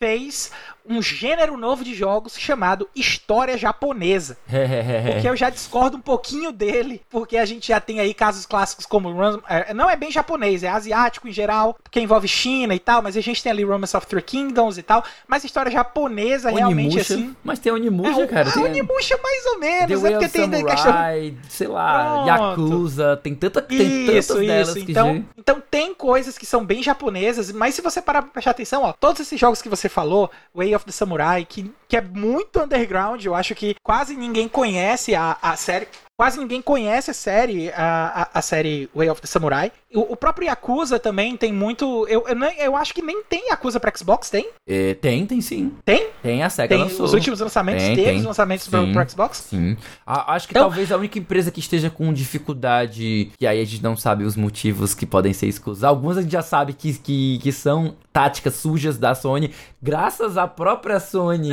fez um gênero novo de jogos chamado História Japonesa. porque eu já discordo um pouquinho dele, porque a gente já tem aí casos clássicos como Run, é, não é bem japonês, é asiático em geral, porque envolve China e tal, mas a gente tem ali Romance of Three Kingdoms e tal, mas história japonesa Onimusha, realmente assim. Mas tem Onimusha, é, cara. A tem... Onimusha mais ou menos, The é porque tem Samurai, questão... sei lá, Pronto. Yakuza, tem tanta tem isso, tantas isso. delas então, que então tem coisas que são bem japonesas, mas se você parar pra prestar atenção, ó, todos esses jogos que você falou, Way of the Samurai, que, que é muito underground, eu acho que quase ninguém conhece a, a série. Quase ninguém conhece a série, a, a, a série Way of the Samurai. O, o, próprio Yakuza também tem muito. Eu, eu, eu acho que nem tem Yakuza pra Xbox, tem? É, tem, tem sim. Tem? Tem, a SEGA tem lançou. Os últimos lançamentos tem, tem. os lançamentos sim, pro, Xbox? Sim. A, acho que então, talvez a única empresa que esteja com dificuldade, e aí a gente não sabe os motivos que podem ser escusados. Algumas a gente já sabe que, que, que são táticas sujas da Sony, graças à própria Sony.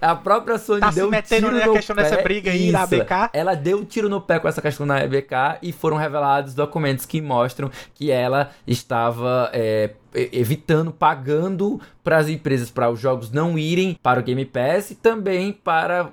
A própria Sony tá deu se metendo na questão pé, dessa briga aí da ABK. Ela deu um tiro no pé com essa questão da ABK e foram revelados documentos que mostram que ela estava é, evitando, pagando para as empresas para os jogos não irem para o Game Pass e também para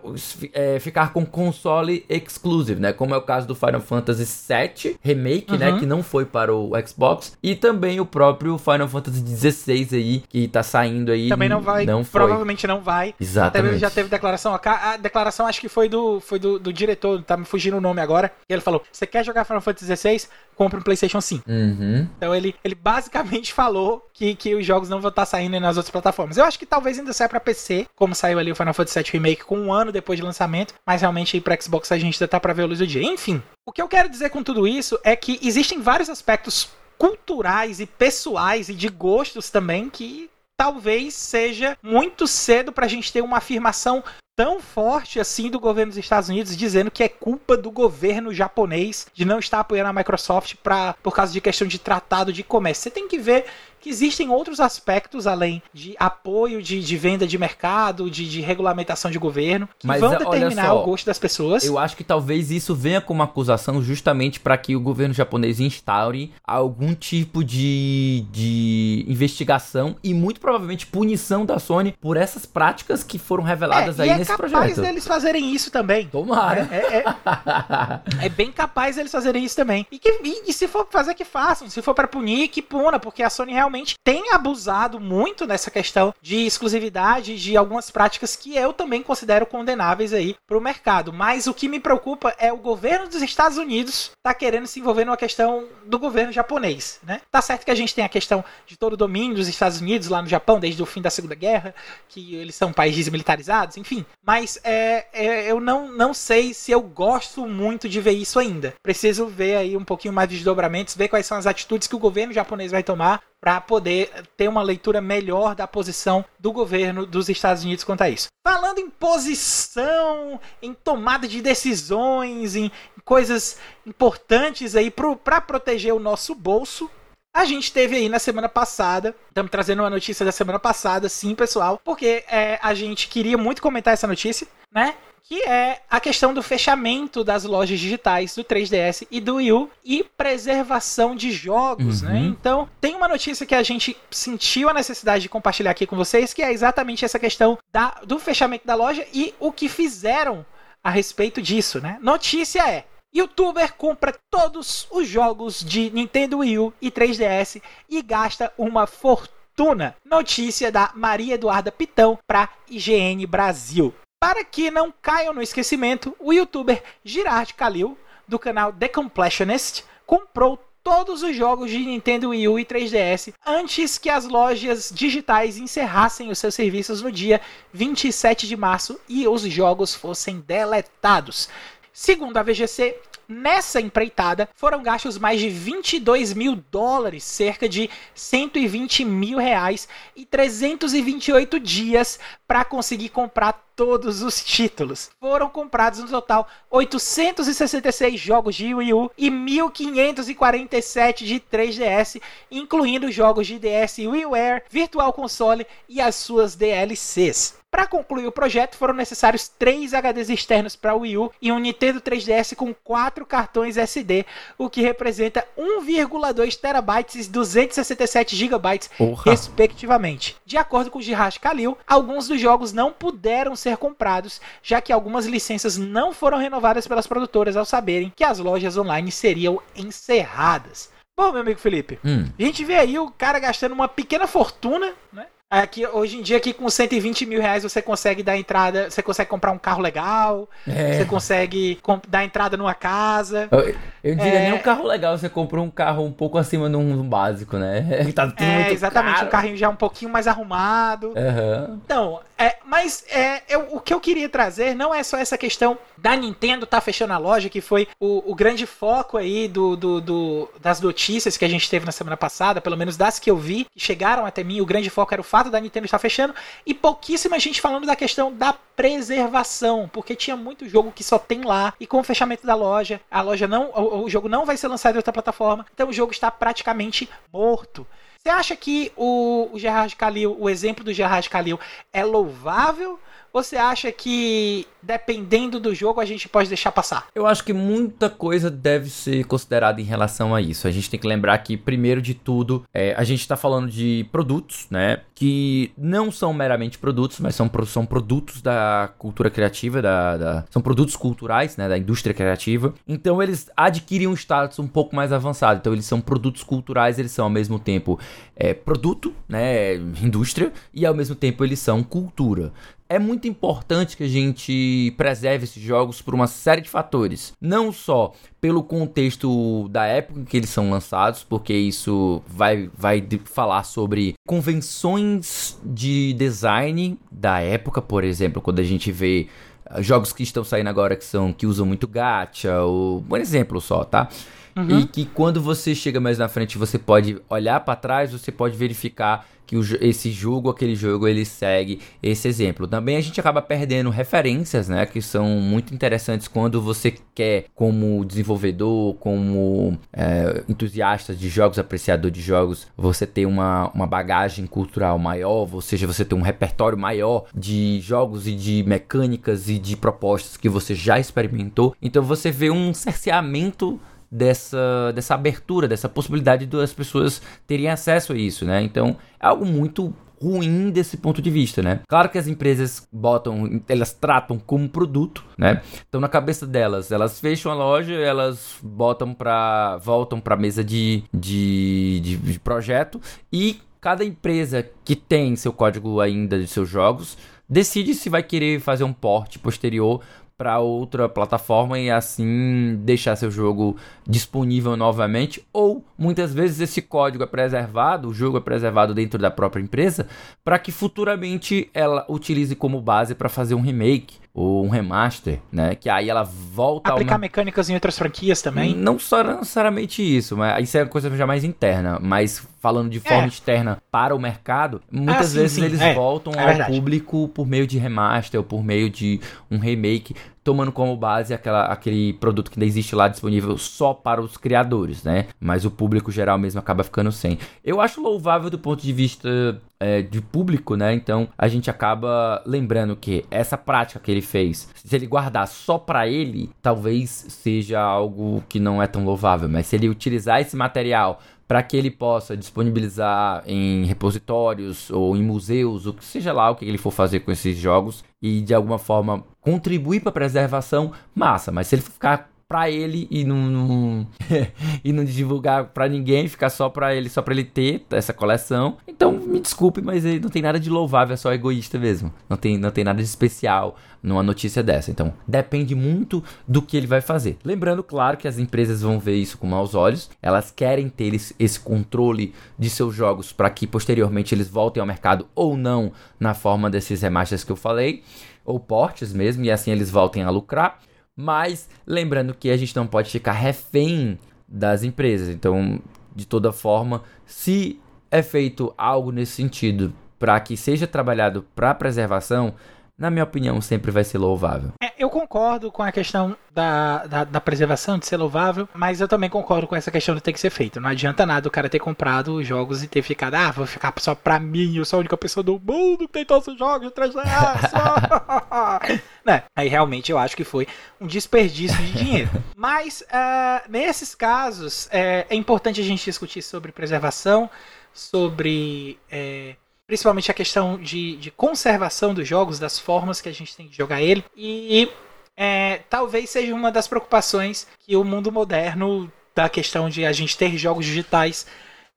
é, ficar com console exclusive, né? Como é o caso do Final Fantasy VII Remake, né? uhum. né? Que não foi para o Xbox e também o próprio Final Fantasy XVI aí que tá saindo aí. Também não vai. Não provavelmente não vai. Exatamente. Até já teve declaração. A declaração acho que foi do foi do, do diretor, tá me fugindo o nome agora. E ele falou: "Você quer jogar Final Fantasy XVI? Compre um PlayStation 5". Uhum. Então ele ele basicamente falou que, que os jogos não vão estar saindo nas outras plataformas. Eu acho que talvez ainda saia para PC, como saiu ali o Final Fantasy VII Remake com um ano depois de lançamento, mas realmente para Xbox a gente ainda tá para ver a luz do dia. Enfim, o que eu quero dizer com tudo isso é que existem vários aspectos culturais e pessoais e de gostos também que talvez seja muito cedo para a gente ter uma afirmação tão forte assim do governo dos Estados Unidos dizendo que é culpa do governo japonês de não estar apoiando a Microsoft pra, por causa de questão de tratado de comércio. Você tem que ver que existem outros aspectos além de apoio, de, de venda de mercado, de, de regulamentação de governo, que Mas, vão determinar só, o gosto das pessoas. Eu acho que talvez isso venha como acusação justamente para que o governo japonês instaure algum tipo de, de investigação e muito provavelmente punição da Sony por essas práticas que foram reveladas é, aí é nesse capaz projeto. deles fazerem isso também. Tomara. É, é, é bem capaz eles fazerem isso também. E, que, e, e se for fazer, que façam. Se for para punir, que puna, porque a Sony realmente tem abusado muito nessa questão de exclusividade de algumas práticas que eu também considero condenáveis aí pro mercado. Mas o que me preocupa é o governo dos Estados Unidos tá querendo se envolver numa questão do governo japonês, né? Tá certo que a gente tem a questão de todo o domínio dos Estados Unidos lá no Japão desde o fim da Segunda Guerra, que eles são países militarizados, enfim. Mas é, é, eu não, não sei se eu gosto muito de ver isso ainda. Preciso ver aí um pouquinho mais de desdobramentos, ver quais são as atitudes que o governo japonês vai tomar para poder ter uma leitura melhor da posição do governo dos Estados Unidos quanto a isso. Falando em posição, em tomada de decisões, em coisas importantes aí para proteger o nosso bolso, a gente teve aí na semana passada, estamos trazendo uma notícia da semana passada, sim, pessoal, porque é, a gente queria muito comentar essa notícia, né? Que é a questão do fechamento das lojas digitais do 3DS e do Wii U e preservação de jogos, Uhum. né? Então, tem uma notícia que a gente sentiu a necessidade de compartilhar aqui com vocês, que é exatamente essa questão da, do fechamento da loja e o que fizeram a respeito disso, né? Notícia é: Youtuber compra todos os jogos de Nintendo Wii U e 3DS e gasta uma fortuna. Notícia da Maria Eduarda Pitão para IGN Brasil. Para que não caiam no esquecimento, o youtuber Girard Khalil, do canal The Completionist, comprou todos os jogos de Nintendo Wii U e 3DS antes que as lojas digitais encerrassem os seus serviços no dia 27 de março e os jogos fossem deletados. Segundo a VGC, nessa empreitada foram gastos mais de 22 mil dólares, cerca de 120 mil reais e 328 dias para conseguir comprar todos os títulos. Foram comprados no total 866 jogos de Wii U e 1547 de 3DS, incluindo jogos de DS WiiWare, Virtual Console e as suas DLCs. Para concluir o projeto, foram necessários três HDs externos para o Wii U e um Nintendo 3DS com quatro cartões SD, o que representa 1,2 terabytes e 267 gigabytes, Porra. respectivamente. De acordo com Girard Khalil, alguns dos jogos não puderam ser comprados, já que algumas licenças não foram renovadas pelas produtoras ao saberem que as lojas online seriam encerradas. Bom, meu amigo Felipe, Hum. a gente vê aí o cara gastando uma pequena fortuna, né? Aqui, hoje em dia, aqui com 120 mil reais, você consegue dar entrada, você consegue comprar um carro legal, É. você consegue dar entrada numa casa. Eu, eu diria É. nem um carro legal, você comprou um carro um pouco acima de um básico, né? tá tudo É, muito exatamente, caro. um carrinho já um pouquinho mais arrumado. Aham. Então, é, mas é, eu- o que eu queria trazer não é só essa questão da Nintendo tá fechando a loja, que foi o, o grande foco aí do, do- do- das notícias que a gente teve na semana passada, pelo menos das que eu vi, que chegaram até mim, o grande foco era o fato da Nintendo estar fechando, e pouquíssima gente falando da questão da preservação, porque tinha muito jogo que só tem lá, e com o fechamento da loja, a loja não, o, o jogo não vai ser lançado em outra plataforma, então o jogo está praticamente morto. Você acha que o, o Gerard Khalil, o exemplo do Gerard Khalil é louvável? Ou você acha que, dependendo do jogo, a gente pode deixar passar? Eu acho que muita coisa deve ser considerada em relação a isso. A gente tem que lembrar que, primeiro de tudo, é, a gente está falando de produtos, né? Que não são meramente produtos, mas são, são produtos da cultura criativa, da, da- são produtos culturais, né? Da indústria criativa. Então, eles adquirem um status um pouco mais avançado. Então, eles são produtos culturais, eles são ao mesmo tempo é, produto, né? Indústria, e ao mesmo tempo eles são cultura. É muito importante que a gente preserve esses jogos por uma série de fatores. Não só pelo contexto da época em que eles são lançados, porque isso vai, vai falar sobre convenções de design da época, por exemplo, quando a gente vê ah, jogos que estão saindo agora que são que usam muito gacha, ou um exemplo só, tá? Uhum. E que quando você chega mais na frente, você pode olhar pra trás, você pode verificar que o, esse jogo, aquele jogo, ele segue esse exemplo. Também a gente acaba perdendo referências, né, que são muito interessantes quando você quer, como desenvolvedor, como é, entusiasta de jogos, apreciador de jogos, você ter uma, uma bagagem cultural maior, ou seja, você ter um repertório maior de jogos e de mecânicas e de propostas que você já experimentou. Então você vê um cerceamento dessa, dessa abertura, dessa possibilidade das pessoas terem acesso a isso, né? Então é algo muito ruim desse ponto de vista, né? Claro que as empresas botam, elas tratam como produto, né? Então na cabeça delas, elas fecham a loja, elas botam para voltam para mesa de, de, de, de projeto e cada empresa que tem seu código ainda de seus jogos decide se vai querer fazer um porte posterior para outra plataforma e assim deixar seu jogo disponível novamente? Ou muitas vezes esse código é preservado, o jogo é preservado dentro da própria empresa para que futuramente ela utilize como base para fazer um remake ou um remaster, né? Que aí ela volta Aplicar mecânicas em outras franquias também? Não só necessariamente isso, mas isso é uma coisa já mais interna. Mas falando de forma é. externa para o mercado, muitas ah, sim, vezes sim. eles é. voltam é ao verdade. público por meio de remaster ou por meio de um remake tomando como base aquela, aquele produto que ainda existe lá disponível só para os criadores, né? Mas o público geral mesmo acaba ficando sem. Eu acho louvável do ponto de vista é, de público, né? Então a gente acaba lembrando que essa prática que ele fez, se ele guardar só para ele, talvez seja algo que não é tão louvável, mas se ele utilizar esse material para que ele possa disponibilizar em repositórios ou em museus, o que seja lá o que ele for fazer com esses jogos e de alguma forma contribuir para a preservação, massa. Mas se ele ficar para ele e não, não e não divulgar para ninguém, ficar só para ele, só para ele ter essa coleção. Então, me desculpe, mas ele não tem nada de louvável, é só egoísta mesmo. Não tem, não tem nada de especial numa notícia dessa. Então, depende muito do que ele vai fazer. Lembrando, claro, que as empresas vão ver isso com maus olhos. Elas querem ter esse, controle de seus jogos para que posteriormente eles voltem ao mercado ou não na forma desses remasters que eu falei, ou portes mesmo, e assim eles voltem a lucrar. Mas lembrando que a gente não pode ficar refém das empresas. Então, de toda forma, se é feito algo nesse sentido para que seja trabalhado para preservação, na minha opinião, sempre vai ser louvável. É, eu concordo com a questão da, da, da, preservação, de ser louvável, mas eu também concordo com essa questão de ter que ser feito. Não adianta nada o cara ter comprado os jogos e ter ficado, ah, vou ficar só pra mim, eu sou a única pessoa do mundo que tem todos os jogos de 3 reais. né? Aí realmente eu acho que foi um desperdício de dinheiro. mas, uh, nesses casos, é, é, importante a gente discutir sobre preservação, sobre. É, principalmente a questão de, de conservação dos jogos, das formas que a gente tem de jogar ele. E é, talvez seja uma das preocupações que o mundo moderno, da questão de a gente ter jogos digitais,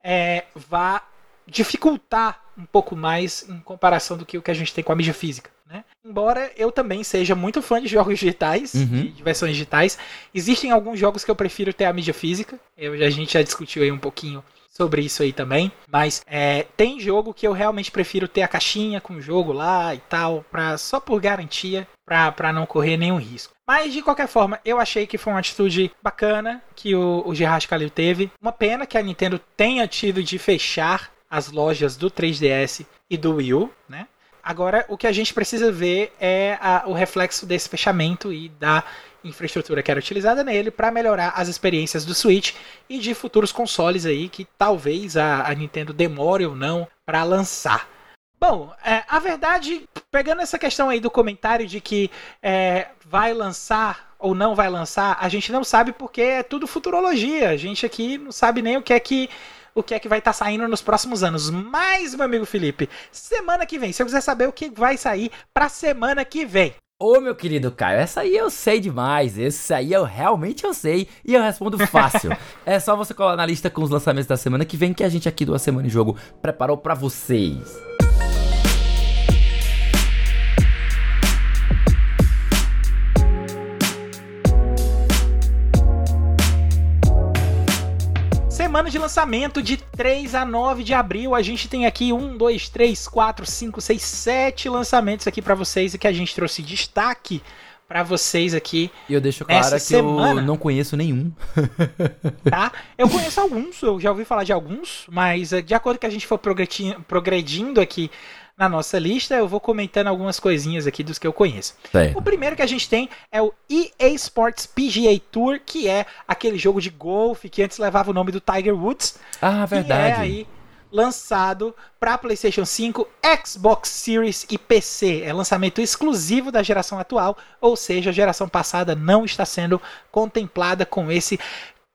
é, vá dificultar um pouco mais em comparação do que o que a gente tem com a mídia física. Né? Embora eu também seja muito fã de jogos digitais, uhum. de, versões digitais, existem alguns jogos que eu prefiro ter a mídia física. Eu, a gente já discutiu aí um pouquinho sobre isso aí também. Mas é, tem jogo que eu realmente prefiro ter a caixinha com o jogo lá e tal, pra, só por garantia, pra não correr nenhum risco. Mas de qualquer forma, eu achei que foi uma atitude bacana que o, o Gerard Khalil teve. Uma pena que a Nintendo tenha tido de fechar as lojas do 3DS e do Wii U, né? Agora, o que a gente precisa ver é a, o reflexo desse fechamento e da infraestrutura que era utilizada nele para melhorar as experiências do Switch e de futuros consoles aí que talvez a, a Nintendo demore ou não para lançar. Bom, é, a verdade, pegando essa questão aí do comentário de que é, vai lançar ou não vai lançar, a gente não sabe porque é tudo futurologia. A gente aqui não sabe nem o que é que o que é que vai estar tá saindo nos próximos anos. Mas, meu amigo Felipe, semana que vem, se eu quiser saber o que vai sair para semana que vem, Ô meu querido Caio, essa aí eu sei demais, esse aí eu realmente eu sei e eu respondo fácil. é só você colar na lista com os lançamentos da semana que vem que a gente aqui do A Semana em Jogo preparou para vocês. Semana de lançamento de 3 a 9 de abril. A gente tem aqui 1, 2, 3, 4, 5, 6, 7 lançamentos aqui para vocês e que a gente trouxe destaque para vocês aqui. E eu deixo claro que semana. eu não conheço nenhum. tá? Eu conheço alguns, eu já ouvi falar de alguns, mas eh, de acordo com que a gente for progredindo aqui na nossa lista, eu vou comentando algumas coisinhas aqui dos que eu conheço. O primeiro que a gente tem é o EA Sports PGA Tour, que é aquele jogo de golfe que antes levava o nome do Tiger Woods. Ah, verdade. Que é aí lançado para PlayStation 5, Xbox Series e PC. É lançamento exclusivo da geração atual, ou seja, a geração passada não está sendo contemplada com esse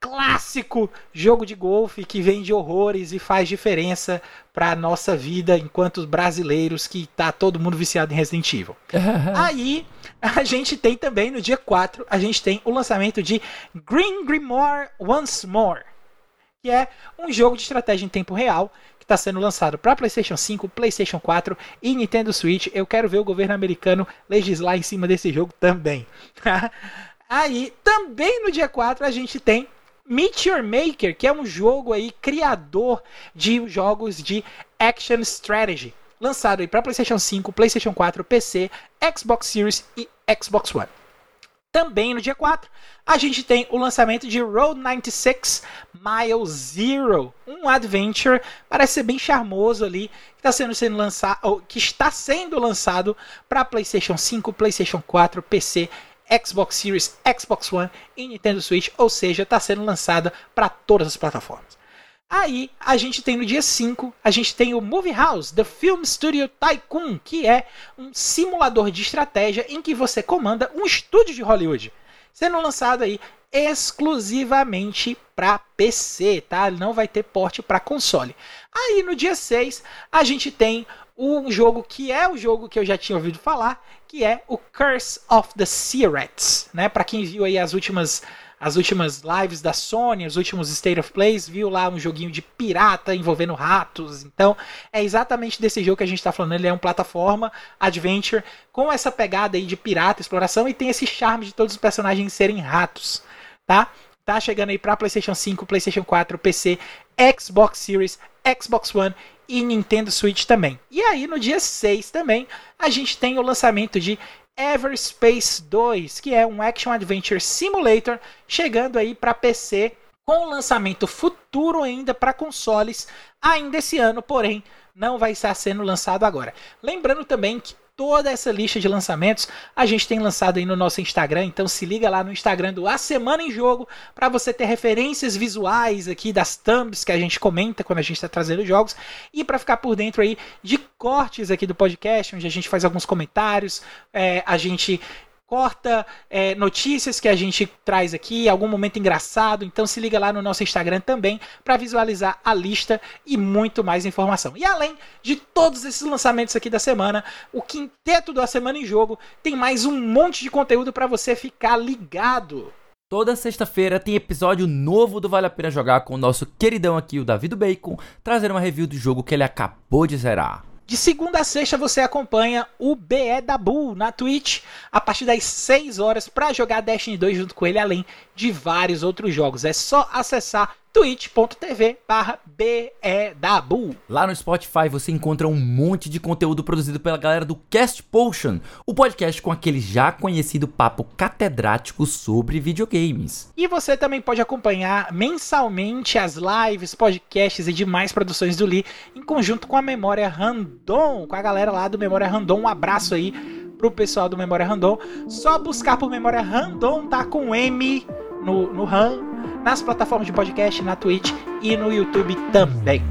clássico jogo de golfe que vende horrores e faz diferença para a nossa vida enquanto brasileiros que tá todo mundo viciado em Resident Evil. Aí a gente tem também no dia 4, a gente tem o lançamento de Green Grimoire Once More que é um jogo de estratégia em tempo real que está sendo lançado para PlayStation 5, PlayStation 4 e Nintendo Switch. Eu quero ver o governo americano legislar em cima desse jogo também. aí, também no dia 4 a gente tem Meteor Maker, que é um jogo aí criador de jogos de action strategy, lançado aí para PlayStation 5, PlayStation 4, PC, Xbox Series e Xbox One. Também no dia 4, a gente tem o lançamento de Road 96 Mile Zero, um adventure, parece ser bem charmoso ali, que está sendo, sendo lançado, que está sendo lançado para PlayStation 5, PlayStation 4, PC, Xbox Series, Xbox One e Nintendo Switch, ou seja, está sendo lançada para todas as plataformas. Aí a gente tem no dia 5, a gente tem o Movie House, The Film Studio Tycoon, que é um simulador de estratégia em que você comanda um estúdio de Hollywood, sendo lançado aí exclusivamente para PC, tá? Não vai ter porte para console. Aí no dia 6, a gente tem um jogo que é o jogo que eu já tinha ouvido falar, que é o Curse of the Searets, né? Para quem viu aí as últimas as últimas lives da Sony, os últimos State of Plays, viu lá um joguinho de pirata envolvendo ratos. Então, é exatamente desse jogo que a gente está falando. Ele é um plataforma adventure com essa pegada aí de pirata, exploração e tem esse charme de todos os personagens serem ratos, tá? Tá chegando aí para PlayStation 5, PlayStation 4, PC, Xbox Series, Xbox One e Nintendo Switch também. E aí no dia 6 também a gente tem o lançamento de Everspace 2, que é um Action Adventure Simulator, chegando aí para PC com lançamento futuro ainda para consoles ainda esse ano, porém não vai estar sendo lançado agora. Lembrando também que toda essa lista de lançamentos a gente tem lançado aí no nosso Instagram, então se liga lá no Instagram do A Semana em Jogo para você ter referências visuais aqui das thumbs que a gente comenta quando a gente está trazendo jogos e para ficar por dentro aí de cortes aqui do podcast, onde a gente faz alguns comentários, é, a gente corta é, notícias que a gente traz aqui, algum momento engraçado. Então se liga lá no nosso Instagram também para visualizar a lista e muito mais informação. E além de todos esses lançamentos aqui da semana, o quinteto da semana em jogo tem mais um monte de conteúdo para você ficar ligado. Toda sexta-feira tem episódio novo do Vale a Pena Jogar com o nosso queridão aqui, o David Bacon, trazendo uma review do jogo que ele acabou de zerar. De segunda a sexta você acompanha o BE da Bull na Twitch a partir das 6 horas para jogar Destiny 2 junto com ele, além de vários outros jogos. É só acessar twitch.tv barra. Lá no Spotify você encontra um monte de conteúdo produzido pela galera do Cast Potion, o podcast com aquele já conhecido papo catedrático sobre videogames. E você também pode acompanhar mensalmente as lives, podcasts e demais produções do Lee em conjunto com a Memória Random, com a galera lá do Memória Random. Um abraço aí pro pessoal do Memória Random. Só buscar por Memória Random, tá com M no, no RAM, nas plataformas de podcast, na Twitch e no YouTube também.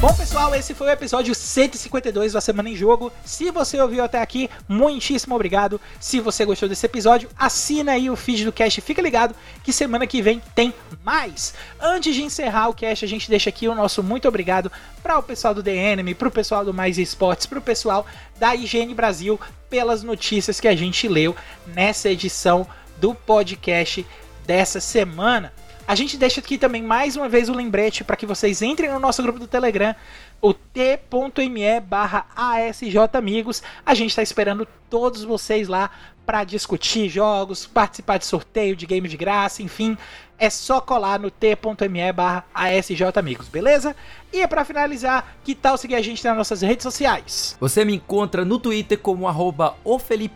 Bom, pessoal, esse foi o episódio 152 da Semana em Jogo. Se você ouviu até aqui, muitíssimo obrigado. Se você gostou desse episódio, assina aí o feed do cast, fica ligado que semana que vem tem mais. Antes de encerrar o cast, a gente deixa aqui o nosso muito obrigado para o pessoal do The Enemy, para o pessoal do Mais Esportes, para o pessoal da IGN Brasil pelas notícias que a gente leu nessa edição do podcast dessa semana. A gente deixa aqui também mais uma vez o lembrete para que vocês entrem no nosso grupo do Telegram o t.me barra asjamigos. A gente está esperando todos vocês lá para discutir jogos, participar de sorteio de game de graça, enfim, é só colar no t.me barra asjamigos, beleza? E para finalizar, que tal seguir a gente nas nossas redes sociais? Você me encontra no Twitter como arroba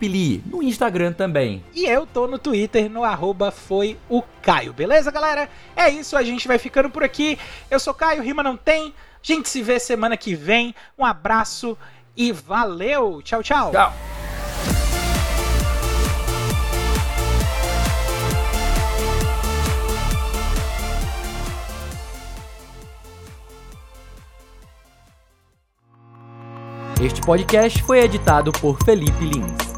Li, no Instagram também. E eu tô no Twitter no arroba foi o Caio, beleza, galera? É isso, a gente vai ficando por aqui. Eu sou Caio, rima não tem. A gente se vê semana que vem. Um abraço e valeu! Tchau, tchau! Tchau! Este podcast foi editado por Felipe Lins.